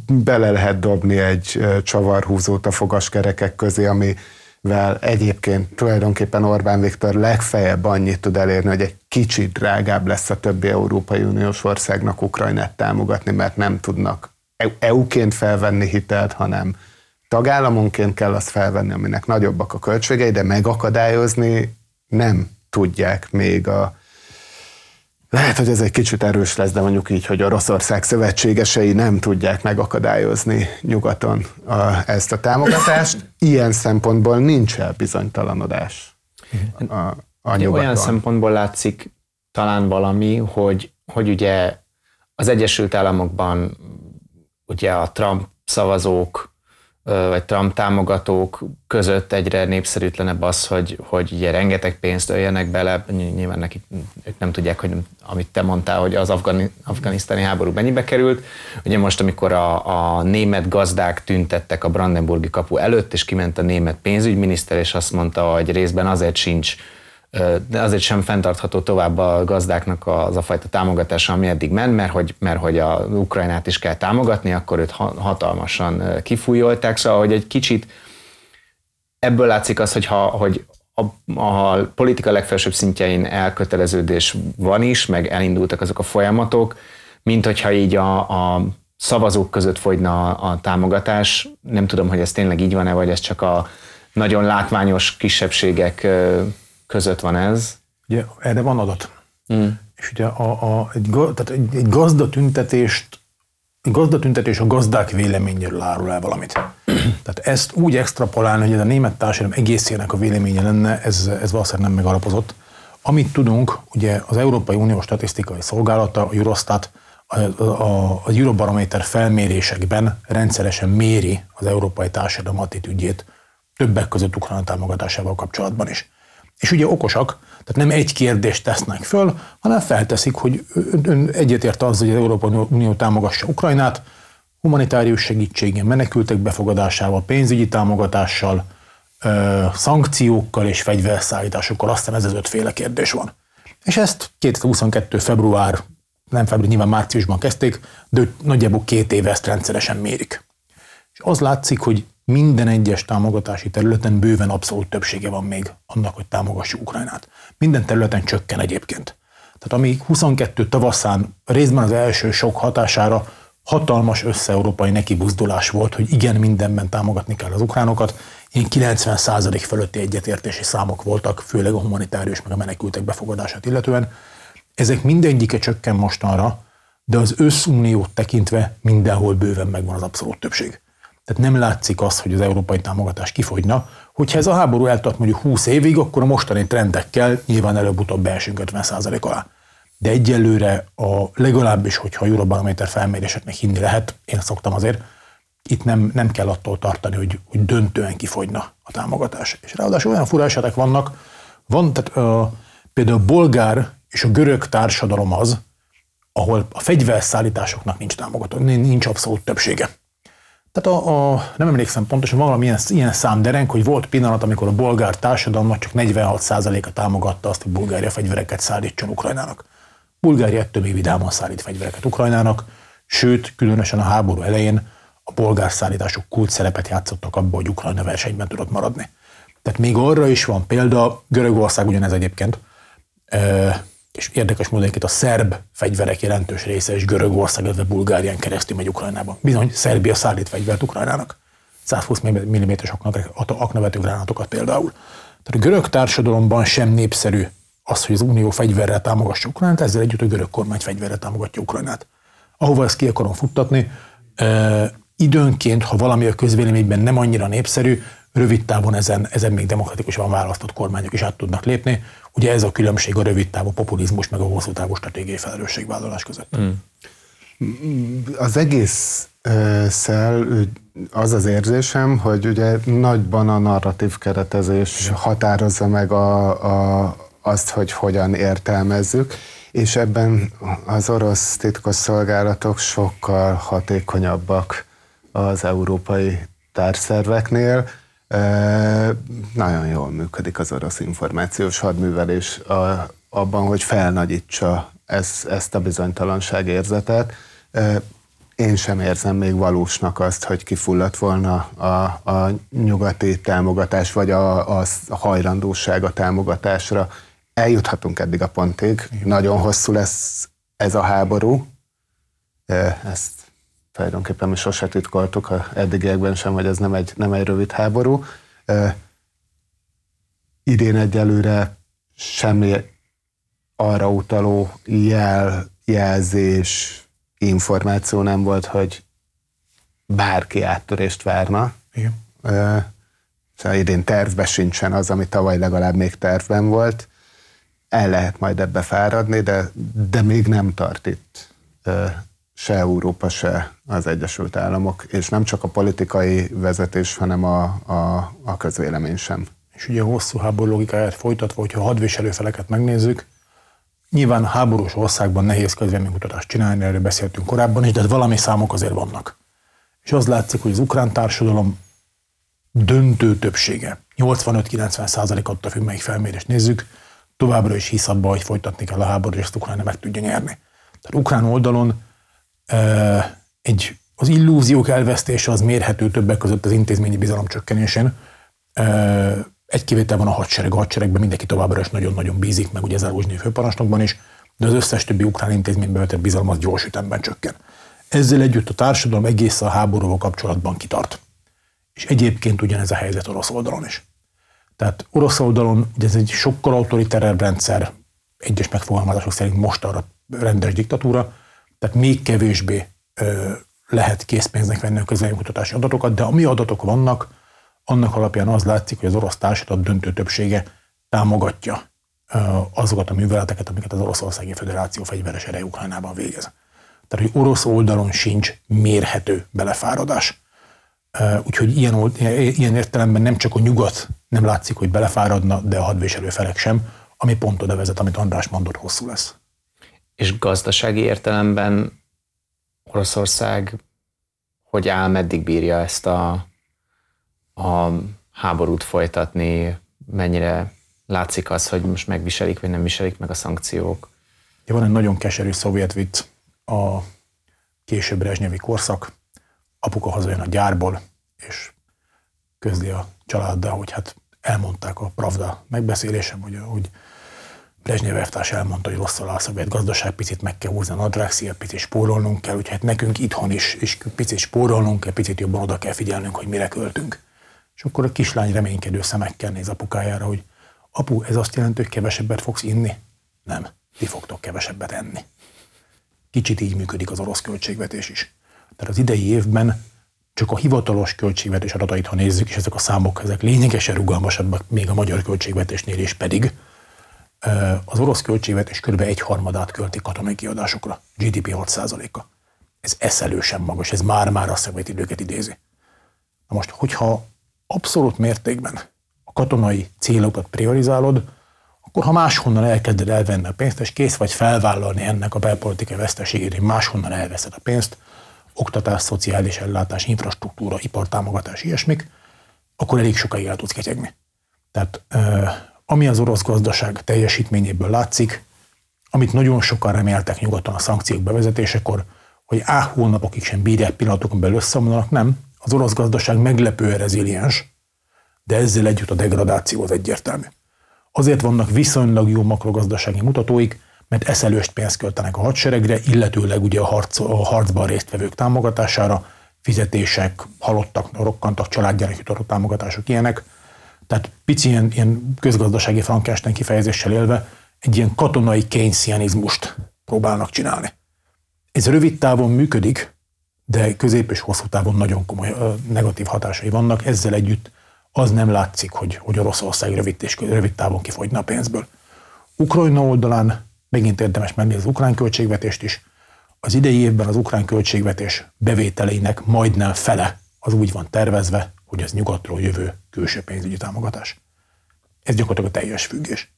bele lehet dobni egy csavarhúzót a fogaskerekek közé, amivel egyébként tulajdonképpen Orbán Viktor legfeljebb annyit tud elérni, hogy egy kicsit drágább lesz a többi Európai Uniós országnak Ukrajnát támogatni, mert nem tudnak EU-ként felvenni hitelt, hanem tagállamonként kell azt felvenni, aminek nagyobbak a költségei, de megakadályozni nem tudják még a lehet, hogy ez egy kicsit erős lesz, de mondjuk így, hogy Oroszország szövetségesei nem tudják megakadályozni nyugaton a, ezt a támogatást. Ilyen szempontból nincs el bizonytalanodás a, a nyugaton. Olyan szempontból látszik talán valami, hogy, hogy ugye az Egyesült Államokban ugye a Trump szavazók vagy Trump támogatók között egyre népszerűtlenebb az, hogy, hogy ugye rengeteg pénzt öljenek bele, nyilván nekik, ők nem tudják, hogy amit te mondtál, hogy az afgani, afganisztáni háború mennyibe került. Ugye most, amikor a, a német gazdák tüntettek a Brandenburgi kapu előtt, és kiment a német pénzügyminiszter, és azt mondta, hogy részben azért sincs de azért sem fenntartható tovább a gazdáknak az a fajta támogatása, ami eddig ment, mert hogy, mert hogy a Ukrajnát is kell támogatni, akkor őt hatalmasan kifújolták, szóval hogy egy kicsit ebből látszik az, hogy, ha, hogy a, a politika legfelsőbb szintjein elköteleződés van is, meg elindultak azok a folyamatok, mint hogyha így a, a szavazók között fogyna a, a támogatás. Nem tudom, hogy ez tényleg így van-e, vagy ez csak a nagyon látványos kisebbségek között van ez. Ugye erre van adat. Mm. És ugye a, a, egy, tehát egy, egy gazdatüntetést egy gazdatüntetés a gazdák véleményéről árul el valamit. Tehát ezt úgy extrapolálni, hogy ez a német társadalom egészének a véleménye lenne, ez, ez valószínűleg nem megalapozott. Amit tudunk, ugye az Európai Unió statisztikai szolgálata, a Eurostat, a, a, a Eurobarometer felmérésekben rendszeresen méri az európai társadalom attitűdjét, többek között Ukrajna támogatásával kapcsolatban is. És ugye okosak, tehát nem egy kérdést tesznek föl, hanem felteszik, hogy ön egyetért az, hogy az Európai Unió támogassa Ukrajnát, humanitárius segítséggel, menekültek befogadásával, pénzügyi támogatással, szankciókkal és fegyverszállításokkal, aztán ez az ötféle kérdés van. És ezt 2022. február, nem február, nyilván márciusban kezdték, de nagyjából két éve ezt rendszeresen mérik. És az látszik, hogy minden egyes támogatási területen bőven abszolút többsége van még annak, hogy támogassuk Ukrajnát. Minden területen csökken egyébként. Tehát ami 22 tavaszán részben az első sok hatására hatalmas össze-európai nekibuzdulás volt, hogy igen, mindenben támogatni kell az ukránokat, ilyen 90% fölötti egyetértési számok voltak, főleg a humanitárius meg a menekültek befogadását illetően. Ezek mindegyike csökken mostanra, de az összuniót tekintve mindenhol bőven megvan az abszolút többség. Tehát nem látszik az, hogy az európai támogatás kifogyna. Hogyha ez a háború eltart mondjuk 20 évig, akkor a mostani trendekkel nyilván előbb-utóbb beesünk 50% alá. De egyelőre a legalábbis, hogyha a Eurobarométer felméréseknek hinni lehet, én szoktam azért, itt nem, nem kell attól tartani, hogy, hogy döntően kifogyna a támogatás. És ráadásul olyan fura esetek vannak, van, tehát uh, például a bolgár és a görög társadalom az, ahol a fegyverszállításoknak nincs támogató, nincs abszolút többsége. Tehát a, a, nem emlékszem pontosan, valami ilyen, ilyen szám derenk, hogy volt pillanat, amikor a bolgár társadalomnak csak 46%-a támogatta azt, hogy Bulgária fegyvereket szállítson Ukrajnának. Bulgária ettől még vidáman szállít fegyvereket Ukrajnának, sőt, különösen a háború elején a bolgár szállítások kult szerepet játszottak abban, hogy Ukrajna versenyben tudott maradni. Tehát még arra is van példa, Görögország ugyanez egyébként, és érdekes módon a szerb fegyverek jelentős része is Görögország, illetve Bulgárián keresztül megy Ukrajnába. Bizony, Szerbia szállít fegyvert Ukrajnának. 120 mm-es aknavető gránátokat például. Tehát a görög társadalomban sem népszerű az, hogy az Unió fegyverrel támogassa Ukrajnát, ezzel együtt a görög kormány fegyverrel támogatja Ukrajnát. Ahova ezt ki akarom futtatni, időnként, ha valami a közvéleményben nem annyira népszerű, rövid távon ezen, ezen még demokratikusan választott kormányok is át tudnak lépni. Ugye ez a különbség a rövid távú populizmus meg a hosszú távú stratégiai felelősségvállalás között. Mm. Az egész szel az az érzésem, hogy ugye nagyban a narratív keretezés határozza meg a, a, azt, hogy hogyan értelmezzük, és ebben az orosz titkos szolgálatok sokkal hatékonyabbak az európai társzerveknél. Nagyon jól működik az orosz információs hadművelés abban, hogy felnagyítsa ez, ezt a bizonytalanság érzetet én sem érzem még valósnak azt, hogy kifulladt volna a, a nyugati támogatás, vagy a, a hajlandóság a támogatásra. Eljuthatunk eddig a pontig. Nagyon hosszú lesz ez a háború. Ezt tulajdonképpen mi sose titkoltuk a eddigiekben sem, hogy ez nem egy, nem egy rövid háború. Idén egyelőre semmi arra utaló jel, jelzés, információ nem volt, hogy bárki áttörést várna. Igen. Szóval idén tervben sincsen az, ami tavaly legalább még tervben volt. El lehet majd ebbe fáradni, de, de még nem tart itt se Európa, se az Egyesült Államok, és nem csak a politikai vezetés, hanem a, a, a közvélemény sem. És ugye a hosszú háború logikáját folytatva, hogyha a hadviselő feleket megnézzük, Nyilván háborús országban nehéz közvéleménykutatást csinálni, erről beszéltünk korábban is, de valami számok azért vannak. És az látszik, hogy az ukrán társadalom döntő többsége, 85-90 százalék attól függ, melyik felmérést nézzük, továbbra is hisz abba, hogy folytatni kell a háborút, és ezt Ukrajna meg tudja nyerni. Tehát ukrán oldalon egy, az illúziók elvesztése az mérhető többek között az intézményi bizalom csökkenésén. Egy kivétel van a hadsereg, a hadseregben mindenki továbbra is nagyon-nagyon bízik, meg ugye Zaruzsnyi főparancsnokban is, de az összes többi ukrán intézményben vetett bizalom az gyors ütemben csökken. Ezzel együtt a társadalom egész a háborúval kapcsolatban kitart. És egyébként ugyanez a helyzet orosz oldalon is. Tehát orosz oldalon ugye ez egy sokkal autoriterebb rendszer, egyes megfogalmazások szerint most arra rendes diktatúra, tehát még kevésbé lehet készpénznek venni a közvéleménykutatási adatokat, de ami adatok vannak, annak alapján az látszik, hogy az orosz társadalom döntő többsége támogatja azokat a műveleteket, amiket az Oroszországi Föderáció fegyveres ereje Ukrajnában végez. Tehát, hogy orosz oldalon sincs mérhető belefáradás. Úgyhogy ilyen, ilyen értelemben nem csak a nyugat nem látszik, hogy belefáradna, de a hadviselő felek sem, ami pont oda vezet, amit András mondott, hosszú lesz. És gazdasági értelemben Oroszország hogy áll, meddig bírja ezt a a háborút folytatni, mennyire látszik az, hogy most megviselik, vagy nem viselik meg a szankciók. Ja, van egy nagyon keserű szovjet vicc, a később Rezsnyevi korszak, apuka hazajön a gyárból, és közli a családdal, hogy hát elmondták a Pravda megbeszélésem, hogy, hogy Brezsnyev elvtárs elmondta, hogy rossz a szovjet gazdaság, picit meg kell húzni a nadrágszia, picit spórolnunk kell, úgyhogy hát nekünk itthon is, is picit spórolnunk kell, picit jobban oda kell figyelnünk, hogy mire költünk. És akkor a kislány reménykedő szemekkel néz apukájára, hogy apu, ez azt jelenti, hogy kevesebbet fogsz inni? Nem, ti fogtok kevesebbet enni. Kicsit így működik az orosz költségvetés is. Tehát az idei évben csak a hivatalos költségvetés adatait, ha nézzük, és ezek a számok ezek lényegesen rugalmasabbak, még a magyar költségvetésnél is pedig, az orosz költségvetés kb. egy harmadát költi katonai kiadásokra, GDP 6%-a. Ez eszelősen magas, ez már-már a szovjet időket idézi. Na most, hogyha abszolút mértékben a katonai célokat priorizálod, akkor ha máshonnan elkezded elvenni a pénzt, és kész vagy felvállalni ennek a belpolitikai veszteségét, hogy máshonnan elveszed a pénzt, oktatás, szociális ellátás, infrastruktúra, ipartámogatás, ilyesmik, akkor elég sokáig el tudsz ketyegni. Tehát ami az orosz gazdaság teljesítményéből látszik, amit nagyon sokan reméltek nyugaton a szankciók bevezetésekor, hogy á, hónapokig sem bírják pillanatokon belül összeomlanak, nem. Az orosz gazdaság meglepően reziliens, de ezzel együtt a degradáció az egyértelmű. Azért vannak viszonylag jó makrogazdasági mutatóik, mert eszelőst pénzt költenek a hadseregre, illetőleg ugye a, harc, a harcban résztvevők támogatására, fizetések, halottak, rokkantak, családjának jutott támogatások ilyenek. Tehát pici ilyen, ilyen közgazdasági Frankenstein kifejezéssel élve egy ilyen katonai keynesianizmust próbálnak csinálni. Ez rövid távon működik, de közép és hosszú távon nagyon komoly negatív hatásai vannak. Ezzel együtt az nem látszik, hogy, hogy Oroszország rövid, és rövid távon kifogyna a pénzből. Ukrajna oldalán megint érdemes megnézni az ukrán költségvetést is. Az idei évben az ukrán költségvetés bevételeinek majdnem fele az úgy van tervezve, hogy ez nyugatról jövő külső pénzügyi támogatás. Ez gyakorlatilag a teljes függés.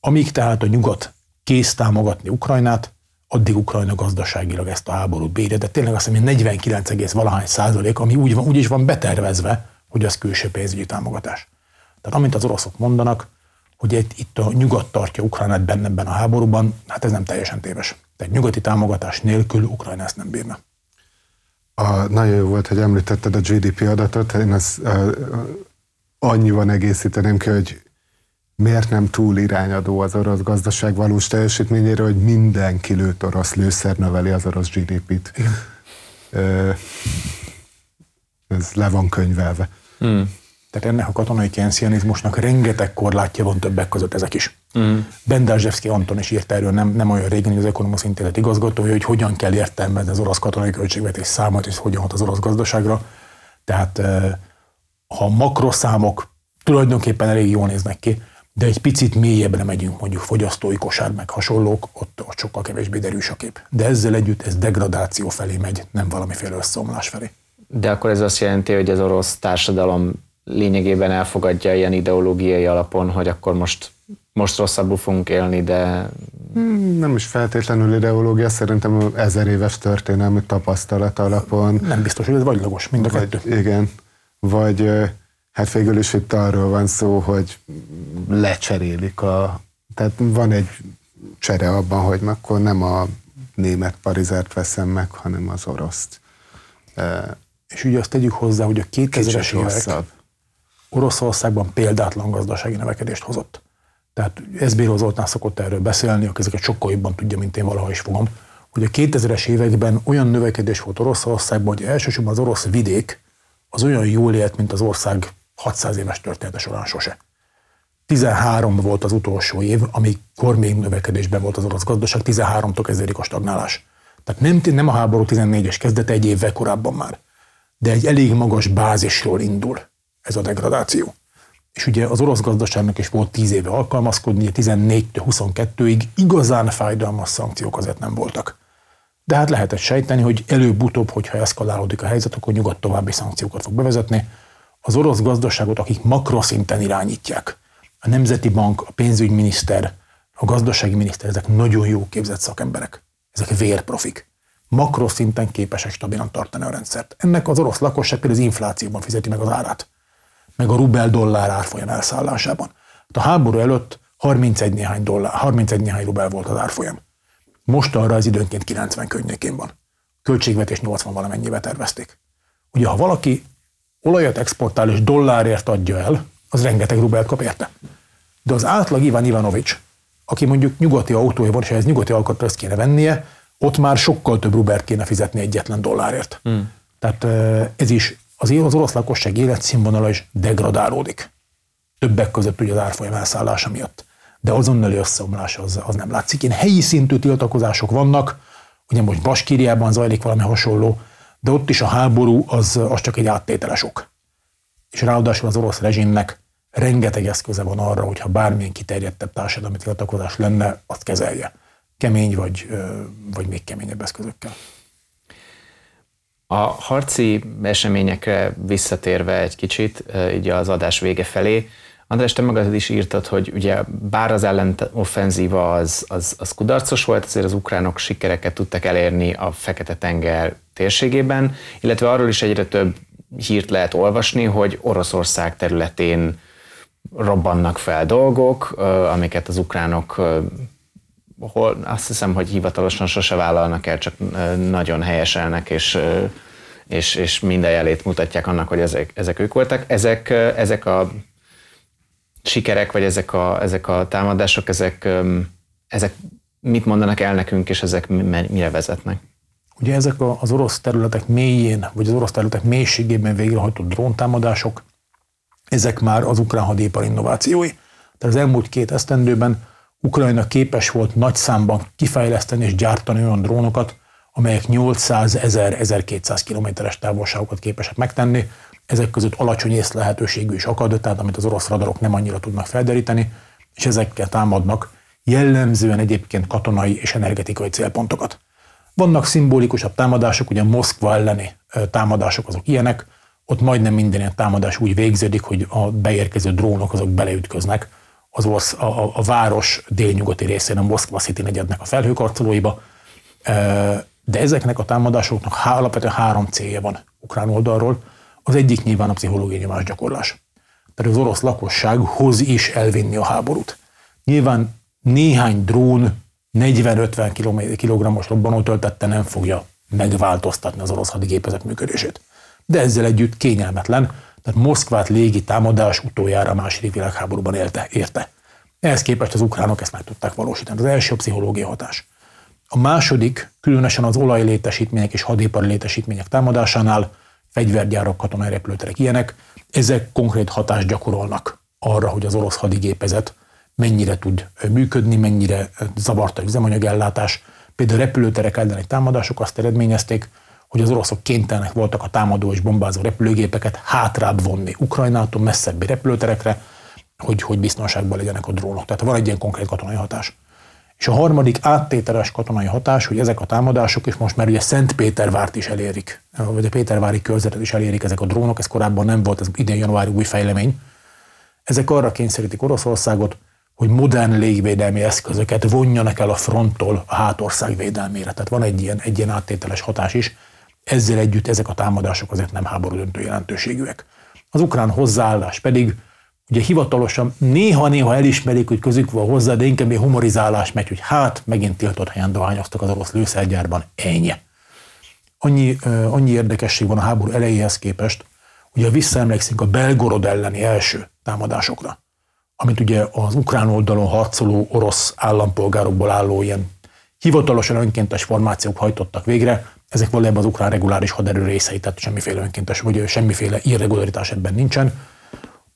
Amíg tehát a nyugat kész támogatni Ukrajnát, addig Ukrajna gazdaságilag ezt a háborút bírja, de tényleg azt hiszem, 49, valahány százalék, ami úgy, van, úgy is van betervezve, hogy az külső pénzügyi támogatás. Tehát amint az oroszok mondanak, hogy itt, itt a nyugat tartja Ukrajnát benne ebben a háborúban, hát ez nem teljesen téves. Tehát nyugati támogatás nélkül Ukrajna ezt nem bírna. A, nagyon jó volt, hogy említetted a GDP adatot, én uh, annyiban egészíteném ki, hogy miért nem túl irányadó az orosz gazdaság valós teljesítményére, hogy minden kilőtt orosz lőszer növeli az orosz GDP-t. Igen. Ez le van könyvelve. Hmm. Tehát ennek a katonai kenszianizmusnak rengeteg korlátja van többek között ezek is. Mm. Bendázsevszki Anton is írt erről nem, nem olyan régen, az Economos Intézet igazgatója, hogy hogyan kell értelmezni az orosz katonai költségvetés számot, és hogyan hat az orosz gazdaságra. Tehát ha makroszámok tulajdonképpen elég jól néznek ki, de egy picit mélyebbre megyünk, mondjuk fogyasztói kosár, meg hasonlók, ott, ott sokkal kevésbé derűs a kép. De ezzel együtt ez degradáció felé megy, nem valamiféle összeomlás felé. De akkor ez azt jelenti, hogy az orosz társadalom lényegében elfogadja ilyen ideológiai alapon, hogy akkor most, most rosszabbul fogunk élni, de... Hmm, nem is feltétlenül ideológia, szerintem ezer éves történelmi tapasztalat alapon. Nem biztos, hogy ez vagylagos, mind a vagy, kettő. Igen, vagy hát végül is itt arról van szó, hogy lecserélik a... Tehát van egy csere abban, hogy akkor nem a német parizert veszem meg, hanem az oroszt. És ugye azt tegyük hozzá, hogy a 2000-es évek. Oroszországban példátlan gazdasági növekedést hozott. Tehát Eszbíró Zoltán szokott erről beszélni, aki ezeket sokkal jobban tudja, mint én valaha is fogom, hogy a 2000-es években olyan növekedés volt Oroszországban, hogy elsősorban az orosz vidék az olyan jól élt, mint az ország 600 éves története során sose. 13 volt az utolsó év, amikor még növekedésben volt az orosz gazdaság, 13-tól kezdődik a stagnálás. Tehát nem, nem a háború 14-es kezdete egy évvel korábban már, de egy elég magas bázisról indul ez a degradáció. És ugye az orosz gazdaságnak is volt 10 éve alkalmazkodni, 14 22-ig igazán fájdalmas szankciók azért nem voltak. De hát lehetett sejteni, hogy előbb-utóbb, hogyha eszkalálódik a helyzet, akkor nyugat további szankciókat fog bevezetni. Az orosz gazdaságot, akik makroszinten irányítják, a Nemzeti Bank, a pénzügyminiszter, a gazdasági miniszter, ezek nagyon jó képzett szakemberek. Ezek vérprofik. Makroszinten képesek stabilan tartani a rendszert. Ennek az orosz lakosság például az inflációban fizeti meg az árát meg a rubel-dollár árfolyam elszállásában. Hát a háború előtt 31 néhány, dollár, 31 néhány rubel volt az árfolyam. Most arra az időnként 90 környékén van. Költségvetés 80 valamennyibe tervezték. Ugye, ha valaki olajat exportál és dollárért adja el, az rengeteg rubelt kap érte. De az átlag Ivan Ivanovics, aki mondjuk nyugati autója van, és ez nyugati alkatrészt kéne vennie, ott már sokkal több rubert kéne fizetni egyetlen dollárért. Hmm. Tehát ez is az, az orosz lakosság életszínvonala is degradálódik. Többek között ugye az árfolyam elszállása miatt. De azonnali összeomlás az, az nem látszik. Ilyen helyi szintű tiltakozások vannak, ugye most Baskíriában zajlik valami hasonló, de ott is a háború az, az csak egy áttételes ok. És ráadásul az orosz rezsimnek rengeteg eszköze van arra, hogyha bármilyen kiterjedtebb társadalmi tiltakozás lenne, azt kezelje. Kemény vagy, vagy még keményebb eszközökkel. A harci eseményekre visszatérve egy kicsit, így az adás vége felé, András, te magad is írtad, hogy ugye bár az ellenoffenzíva az, az, az kudarcos volt, azért az ukránok sikereket tudtak elérni a Fekete-tenger térségében, illetve arról is egyre több hírt lehet olvasni, hogy Oroszország területén robbannak fel dolgok, amiket az ukránok hol azt hiszem, hogy hivatalosan sose vállalnak el, csak nagyon helyeselnek, és, és, és minden jelét mutatják annak, hogy ezek, ezek ők voltak. Ezek, ezek a sikerek, vagy ezek a, ezek a támadások, ezek, ezek mit mondanak el nekünk, és ezek mire vezetnek? Ugye ezek az orosz területek mélyén, vagy az orosz területek mélységében végrehajtott dróntámadások, ezek már az ukrán hadipar innovációi. Tehát az elmúlt két esztendőben Ukrajna képes volt nagy számban kifejleszteni és gyártani olyan drónokat, amelyek 800 1000-1200 kilométeres távolságokat képesek megtenni. Ezek között alacsony észlehetőségű is akad, tehát amit az orosz radarok nem annyira tudnak felderíteni, és ezekkel támadnak jellemzően egyébként katonai és energetikai célpontokat. Vannak szimbolikusabb támadások, ugye Moszkva elleni támadások azok ilyenek, ott majdnem minden ilyen támadás úgy végződik, hogy a beérkező drónok azok beleütköznek az orsz, a, a, a város délnyugati részén, a Moszkva City negyednek a felhőkarcolóiba, de ezeknek a támadásoknak há, alapvetően három célja van ukrán oldalról. Az egyik nyilván a pszichológiai nyomásgyakorlás. Tehát az orosz lakossághoz is elvinni a háborút. Nyilván néhány drón 40-50 kg-os robbanó töltette nem fogja megváltoztatni az orosz hadigépezet működését. De ezzel együtt kényelmetlen, tehát Moszkvát légi támadás utoljára a második világháborúban élte, érte. Ehhez képest az ukránok ezt meg tudták valósítani. Az első a pszichológia hatás. A második, különösen az olajlétesítmények és hadipari létesítmények támadásánál, fegyvergyárok, katonai repülőterek ilyenek, ezek konkrét hatást gyakorolnak arra, hogy az orosz hadigépezet mennyire tud működni, mennyire zavarta üzemanyagellátás. Például repülőterek elleni támadások azt eredményezték, hogy az oroszok kénytelenek voltak a támadó és bombázó repülőgépeket hátrább vonni Ukrajnától messzebbi repülőterekre, hogy, hogy biztonságban legyenek a drónok. Tehát van egy ilyen konkrét katonai hatás. És a harmadik áttételes katonai hatás, hogy ezek a támadások, és most már ugye Szentpétervárt is elérik, vagy a Pétervári körzetet is elérik ezek a drónok, ez korábban nem volt, ez idén januári új fejlemény. Ezek arra kényszerítik Oroszországot, hogy modern légvédelmi eszközöket vonjanak el a fronttól a hátország védelmére. Tehát van egy ilyen, egy ilyen áttételes hatás is. Ezzel együtt ezek a támadások azért nem háború döntő jelentőségűek. Az ukrán hozzáállás pedig ugye hivatalosan néha-néha elismerik, hogy közük van hozzá, de inkább egy humorizálás megy, hogy hát megint tiltott helyen dohányoztak az orosz lőszergyárban, ennyi. Annyi, annyi érdekesség van a háború elejéhez képest, ugye visszaemlékszünk a Belgorod elleni első támadásokra, amit ugye az ukrán oldalon harcoló orosz állampolgárokból álló ilyen hivatalosan önkéntes formációk hajtottak végre, ezek valójában az ukrán reguláris haderő részei, tehát semmiféle önkéntes, vagy semmiféle irregularitás ebben nincsen.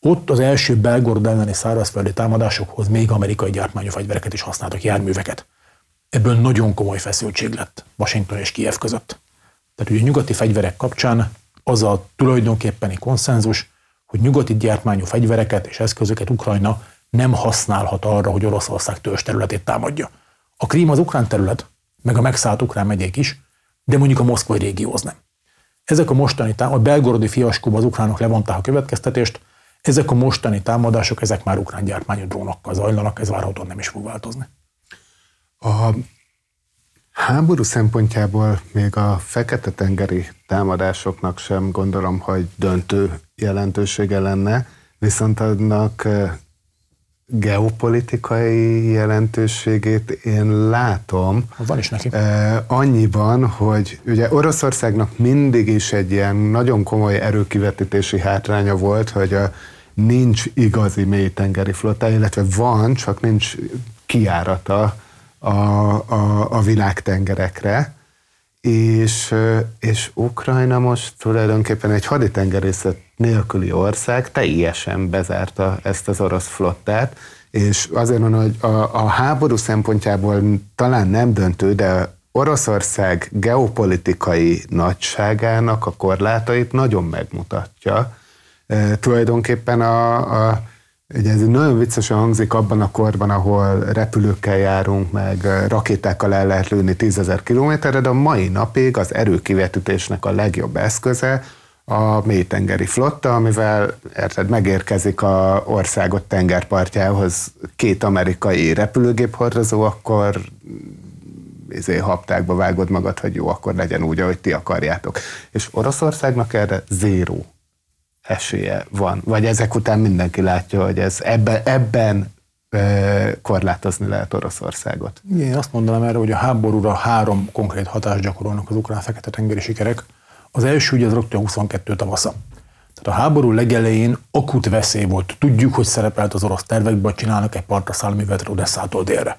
Ott az első Belgorod elleni szárazföldi támadásokhoz még amerikai gyártmányú fegyvereket is használtak, járműveket. Ebből nagyon komoly feszültség lett Washington és Kiev között. Tehát ugye a nyugati fegyverek kapcsán az a tulajdonképpeni konszenzus, hogy nyugati gyártmányú fegyvereket és eszközöket Ukrajna nem használhat arra, hogy Oroszország törzs területét támadja. A Krím az ukrán terület, meg a megszállt ukrán megyék is, de mondjuk a moszkvai régióhoz nem. Ezek a mostani támadások, a belgorodi fiaskóban az ukránok levonták a következtetést, ezek a mostani támadások, ezek már ukrán gyártmányú drónokkal zajlanak, ez várhatóan nem is fog változni. A háború szempontjából még a Fekete-tengeri támadásoknak sem gondolom, hogy döntő jelentősége lenne, viszont annak geopolitikai jelentőségét én látom. Van is neki. Annyiban, hogy ugye Oroszországnak mindig is egy ilyen nagyon komoly erőkivetítési hátránya volt, hogy a, nincs igazi mélytengeri flotta, illetve van, csak nincs kiárata a, a, a világtengerekre és, és Ukrajna most tulajdonképpen egy haditengerészet nélküli ország teljesen bezárta ezt az orosz flottát, és azért mondom, hogy a, a háború szempontjából talán nem döntő, de Oroszország geopolitikai nagyságának a korlátait nagyon megmutatja. E, tulajdonképpen a, a Ugye ez nagyon viccesen hangzik abban a korban, ahol repülőkkel járunk, meg rakétákkal el lehet lőni tízezer kilométerre, de a mai napig az erőkivetítésnek a legjobb eszköze a mélytengeri flotta, amivel érted, megérkezik a országot tengerpartjához két amerikai repülőgép hordozó, akkor izé, haptákba vágod magad, hogy jó, akkor legyen úgy, ahogy ti akarjátok. És Oroszországnak erre zéró esélye van. Vagy ezek után mindenki látja, hogy ez ebben, ebben korlátozni lehet Oroszországot. Én azt mondanám erre, hogy a háborúra három konkrét hatást gyakorolnak az ukrán fekete-tengeri sikerek. Az első ugye az rögtön 22 tavasza. Tehát a háború legelején akut veszély volt. Tudjuk, hogy szerepelt az orosz tervekben, csinálnak egy partra szállművet Odesszától délre.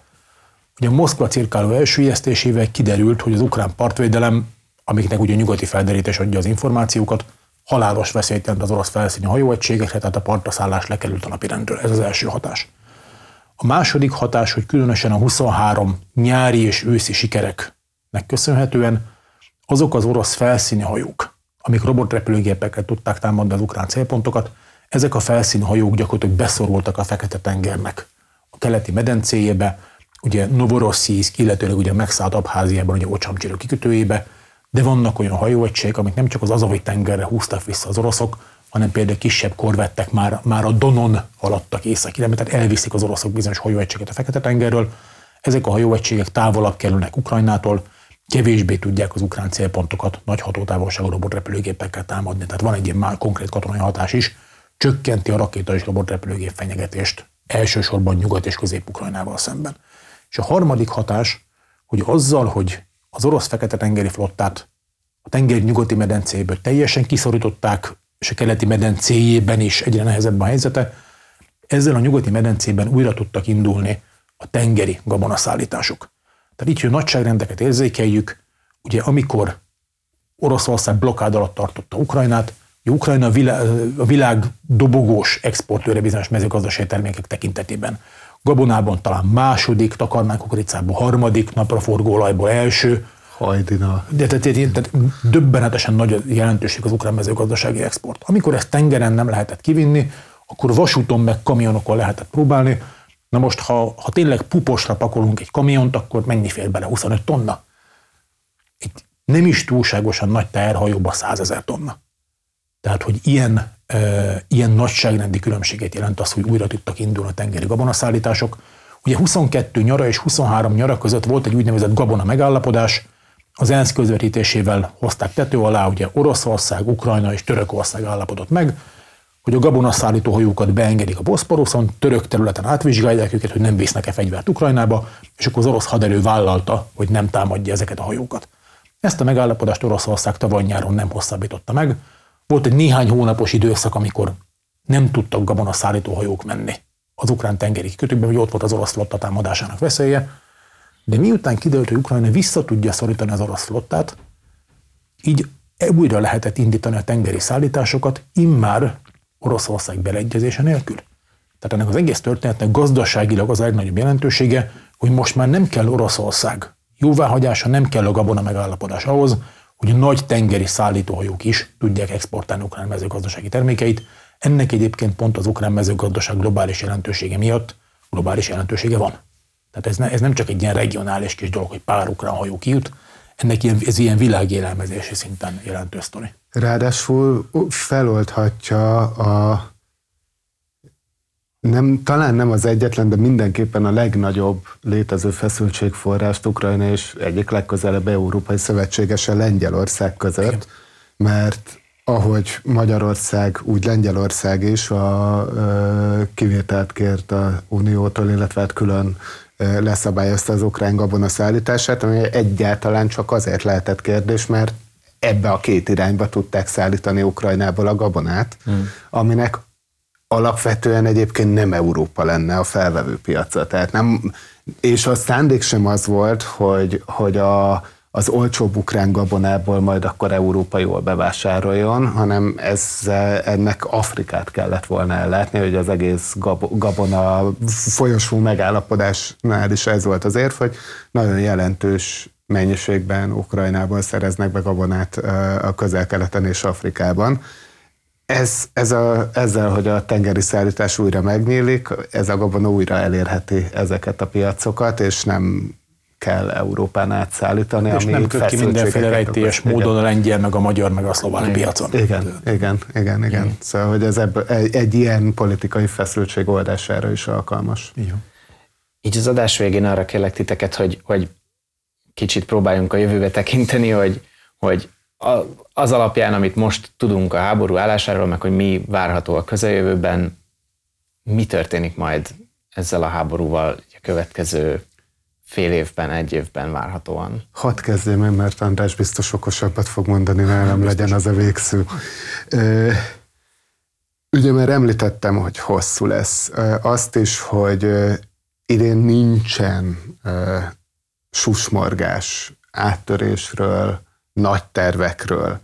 Ugye a Moszkva cirkáló elsüllyesztésével kiderült, hogy az ukrán partvédelem, amiknek ugye a nyugati felderítés adja az információkat, halálos veszélyt jelent az orosz felszíni hajóegységekre, tehát a partaszállás lekerült a napirendről. Ez az első hatás. A második hatás, hogy különösen a 23 nyári és őszi sikereknek köszönhetően azok az orosz felszíni hajók, amik robotrepülőgépekkel tudták támadni az ukrán célpontokat, ezek a felszíni hajók gyakorlatilag beszorultak a Fekete-tengernek a keleti medencéjébe, ugye Novorossiysk, illetőleg ugye megszállt Abháziában, ugye Ocsamcsirő kikötőjébe, de vannak olyan hajóegységek, amik nem csak az Azavi tengerre húztak vissza az oroszok, hanem például kisebb korvettek már, már a Donon haladtak észak irányba, tehát elviszik az oroszok bizonyos hajóegységet a Fekete-tengerről. Ezek a hajóegységek távolabb kerülnek Ukrajnától, kevésbé tudják az ukrán célpontokat nagy hatótávolságú robotrepülőgépekkel támadni. Tehát van egy ilyen már konkrét katonai hatás is, csökkenti a rakéta és robotrepülőgép fenyegetést, elsősorban Nyugat és Közép-Ukrajnával szemben. És a harmadik hatás, hogy azzal, hogy az orosz fekete-tengeri flottát a tenger nyugati medencéből teljesen kiszorították, és a keleti medencéjében is egyre nehezebb a helyzete, ezzel a nyugati medencében újra tudtak indulni a tengeri gabonaszállítások. Tehát így, hogy nagyságrendeket érzékeljük, ugye amikor Oroszország blokkád alatt tartotta Ukrajnát, Ukrajna a világ dobogós exportőre bizonyos mezőgazdasági termékek tekintetében. Gabonában talán második, takarmánykukoricában harmadik, napraforgóolajból első. Hajdina. De tehát, tehát, tehát döbbenetesen nagy jelentőség az ukrán mezőgazdasági export. Amikor ezt tengeren nem lehetett kivinni, akkor vasúton meg kamionokon lehetett próbálni. Na most, ha, ha tényleg puposra pakolunk egy kamiont, akkor mennyi fér bele? 25 tonna? Egy nem is túlságosan nagy teherhajóba 100 ezer tonna. Tehát, hogy ilyen, e, ilyen nagyságrendi különbséget jelent az, hogy újra tudtak indulni a tengeri gabonaszállítások. Ugye 22 nyara és 23 nyara között volt egy úgynevezett gabona megállapodás, az ENSZ közvetítésével hozták tető alá, ugye Oroszország, Ukrajna és Törökország állapodott meg, hogy a gabonaszállító hajókat beengedik a Boszporoszon, török területen átvizsgálják őket, hogy nem visznek-e fegyvert Ukrajnába, és akkor az orosz haderő vállalta, hogy nem támadja ezeket a hajókat. Ezt a megállapodást Oroszország tavaly nyáron nem hosszabbította meg, volt egy néhány hónapos időszak, amikor nem tudtak gabonaszállító hajók menni az ukrán tengeri kikötőkbe, hogy ott volt az orosz flotta támadásának veszélye, de miután kiderült, hogy Ukrajna vissza tudja szorítani az orosz flottát, így újra lehetett indítani a tengeri szállításokat, immár Oroszország beleegyezése nélkül. Tehát ennek az egész történetnek gazdaságilag az legnagyobb jelentősége, hogy most már nem kell Oroszország jóváhagyása, nem kell a gabona megállapodás ahhoz, hogy nagy tengeri szállítóhajók is tudják exportálni ukrán mezőgazdasági termékeit. Ennek egyébként pont az ukrán mezőgazdaság globális jelentősége miatt globális jelentősége van. Tehát ez, ne, ez nem csak egy ilyen regionális kis dolog, hogy pár ukrán hajó kijut, ennek ilyen, ez ilyen világélelmezési szinten jelentős sztori. Ráadásul feloldhatja a nem, talán nem az egyetlen, de mindenképpen a legnagyobb létező feszültségforrást Ukrajna és egyik legközelebb európai szövetségese Lengyelország között, mert ahogy Magyarország, úgy Lengyelország is a, a kivételt kért a Uniótól, illetve hát külön leszabályozta az ukrán gabona szállítását, ami egyáltalán csak azért lehetett kérdés, mert ebbe a két irányba tudták szállítani Ukrajnából a gabonát, hmm. aminek alapvetően egyébként nem Európa lenne a felvevő piaca. Tehát nem, és a szándék sem az volt, hogy, hogy a, az olcsóbb ukrán gabonából majd akkor Európa jól bevásároljon, hanem ez, ennek Afrikát kellett volna ellátni, hogy az egész gabona folyosó megállapodásnál is ez volt az érv, hogy nagyon jelentős mennyiségben Ukrajnából szereznek be gabonát a közel-keleten és Afrikában. Ez, ez a, ezzel, hogy a tengeri szállítás újra megnyílik, ez a gabona újra elérheti ezeket a piacokat, és nem kell Európán átszállítani. És ami nem köt ki mindenféle rejtélyes módon a lengyel, meg a magyar, meg a szlovák igen. piacon. Igen, igen, igen, igen. igen. Szóval, hogy ez ebből, egy, egy ilyen politikai feszültség oldására is alkalmas. Igen. Így az adás végén arra kérlek titeket, hogy, hogy kicsit próbáljunk a jövőbe tekinteni, hogy, hogy az alapján, amit most tudunk a háború állásáról, meg hogy mi várható a közeljövőben, mi történik majd ezzel a háborúval a következő fél évben, egy évben várhatóan. Hadd kezdjem én, mert András biztos okosabbat fog mondani nálam, legyen az a végsző. Ugye már említettem, hogy hosszú lesz. Azt is, hogy idén nincsen susmorgás áttörésről, nagy tervekről.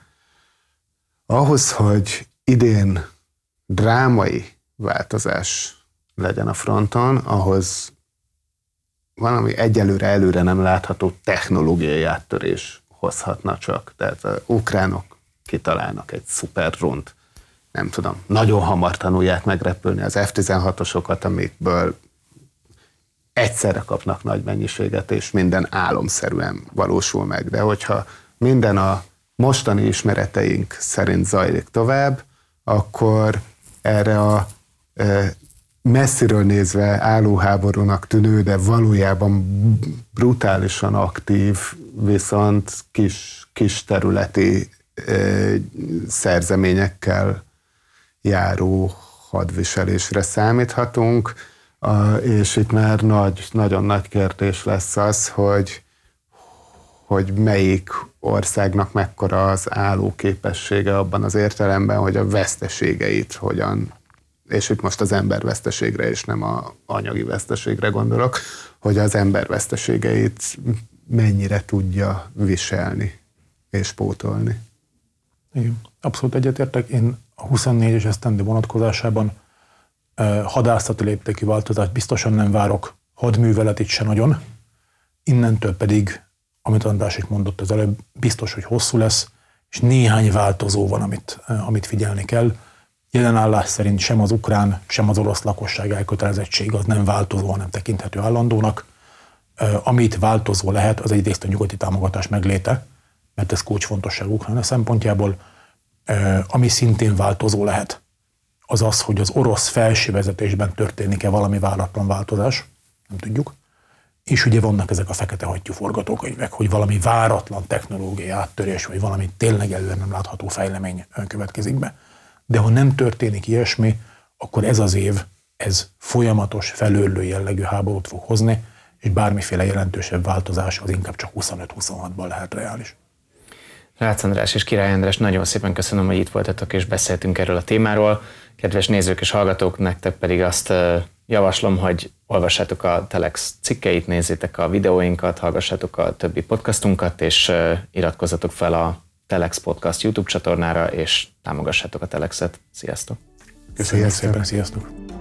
Ahhoz, hogy idén drámai változás legyen a fronton, ahhoz valami egyelőre előre nem látható technológiai áttörés hozhatna csak. Tehát az ukránok kitalálnak egy szuper ront, nem tudom, nagyon hamar tanulják megrepülni az F-16-osokat, amikből egyszerre kapnak nagy mennyiséget, és minden álomszerűen valósul meg. De hogyha minden a mostani ismereteink szerint zajlik tovább, akkor erre a messziről nézve állóháborúnak tűnő, de valójában brutálisan aktív, viszont kis, kis területi e, szerzeményekkel járó hadviselésre számíthatunk, és itt már nagy, nagyon nagy kérdés lesz az, hogy, hogy melyik országnak mekkora az álló képessége abban az értelemben, hogy a veszteségeit hogyan, és itt most az ember veszteségre és nem a anyagi veszteségre gondolok, hogy az ember veszteségeit mennyire tudja viselni és pótolni. Igen, abszolút egyetértek. Én a 24 es esztendő vonatkozásában hadászati léptékű változást biztosan nem várok, hadművelet itt se nagyon. Innentől pedig, amit András is mondott az előbb, biztos, hogy hosszú lesz, és néhány változó van, amit, amit figyelni kell. Jelen állás szerint sem az ukrán, sem az orosz lakosság elkötelezettség az nem változó, hanem tekinthető állandónak. Amit változó lehet, az egyrészt a nyugati támogatás megléte, mert ez kulcsfontosságú Ukrajna szempontjából, ami szintén változó lehet, az az, hogy az orosz felső vezetésben történik-e valami váratlan változás, nem tudjuk. És ugye vannak ezek a fekete hattyú forgatókönyvek, hogy valami váratlan technológiai áttörés, vagy valami tényleg előre nem látható fejlemény következik be. De ha nem történik ilyesmi, akkor ez az év, ez folyamatos, felőlő jellegű háborút fog hozni, és bármiféle jelentősebb változás az inkább csak 25-26-ban lehet reális. Rácz András és Király András, nagyon szépen köszönöm, hogy itt voltatok és beszéltünk erről a témáról. Kedves nézők és hallgatók, nektek pedig azt javaslom, hogy olvassátok a Telex cikkeit, nézzétek a videóinkat, hallgassátok a többi podcastunkat, és iratkozzatok fel a Telex Podcast YouTube csatornára, és támogassátok a Telexet. Sziasztok! Köszönjük szépen, sziasztok!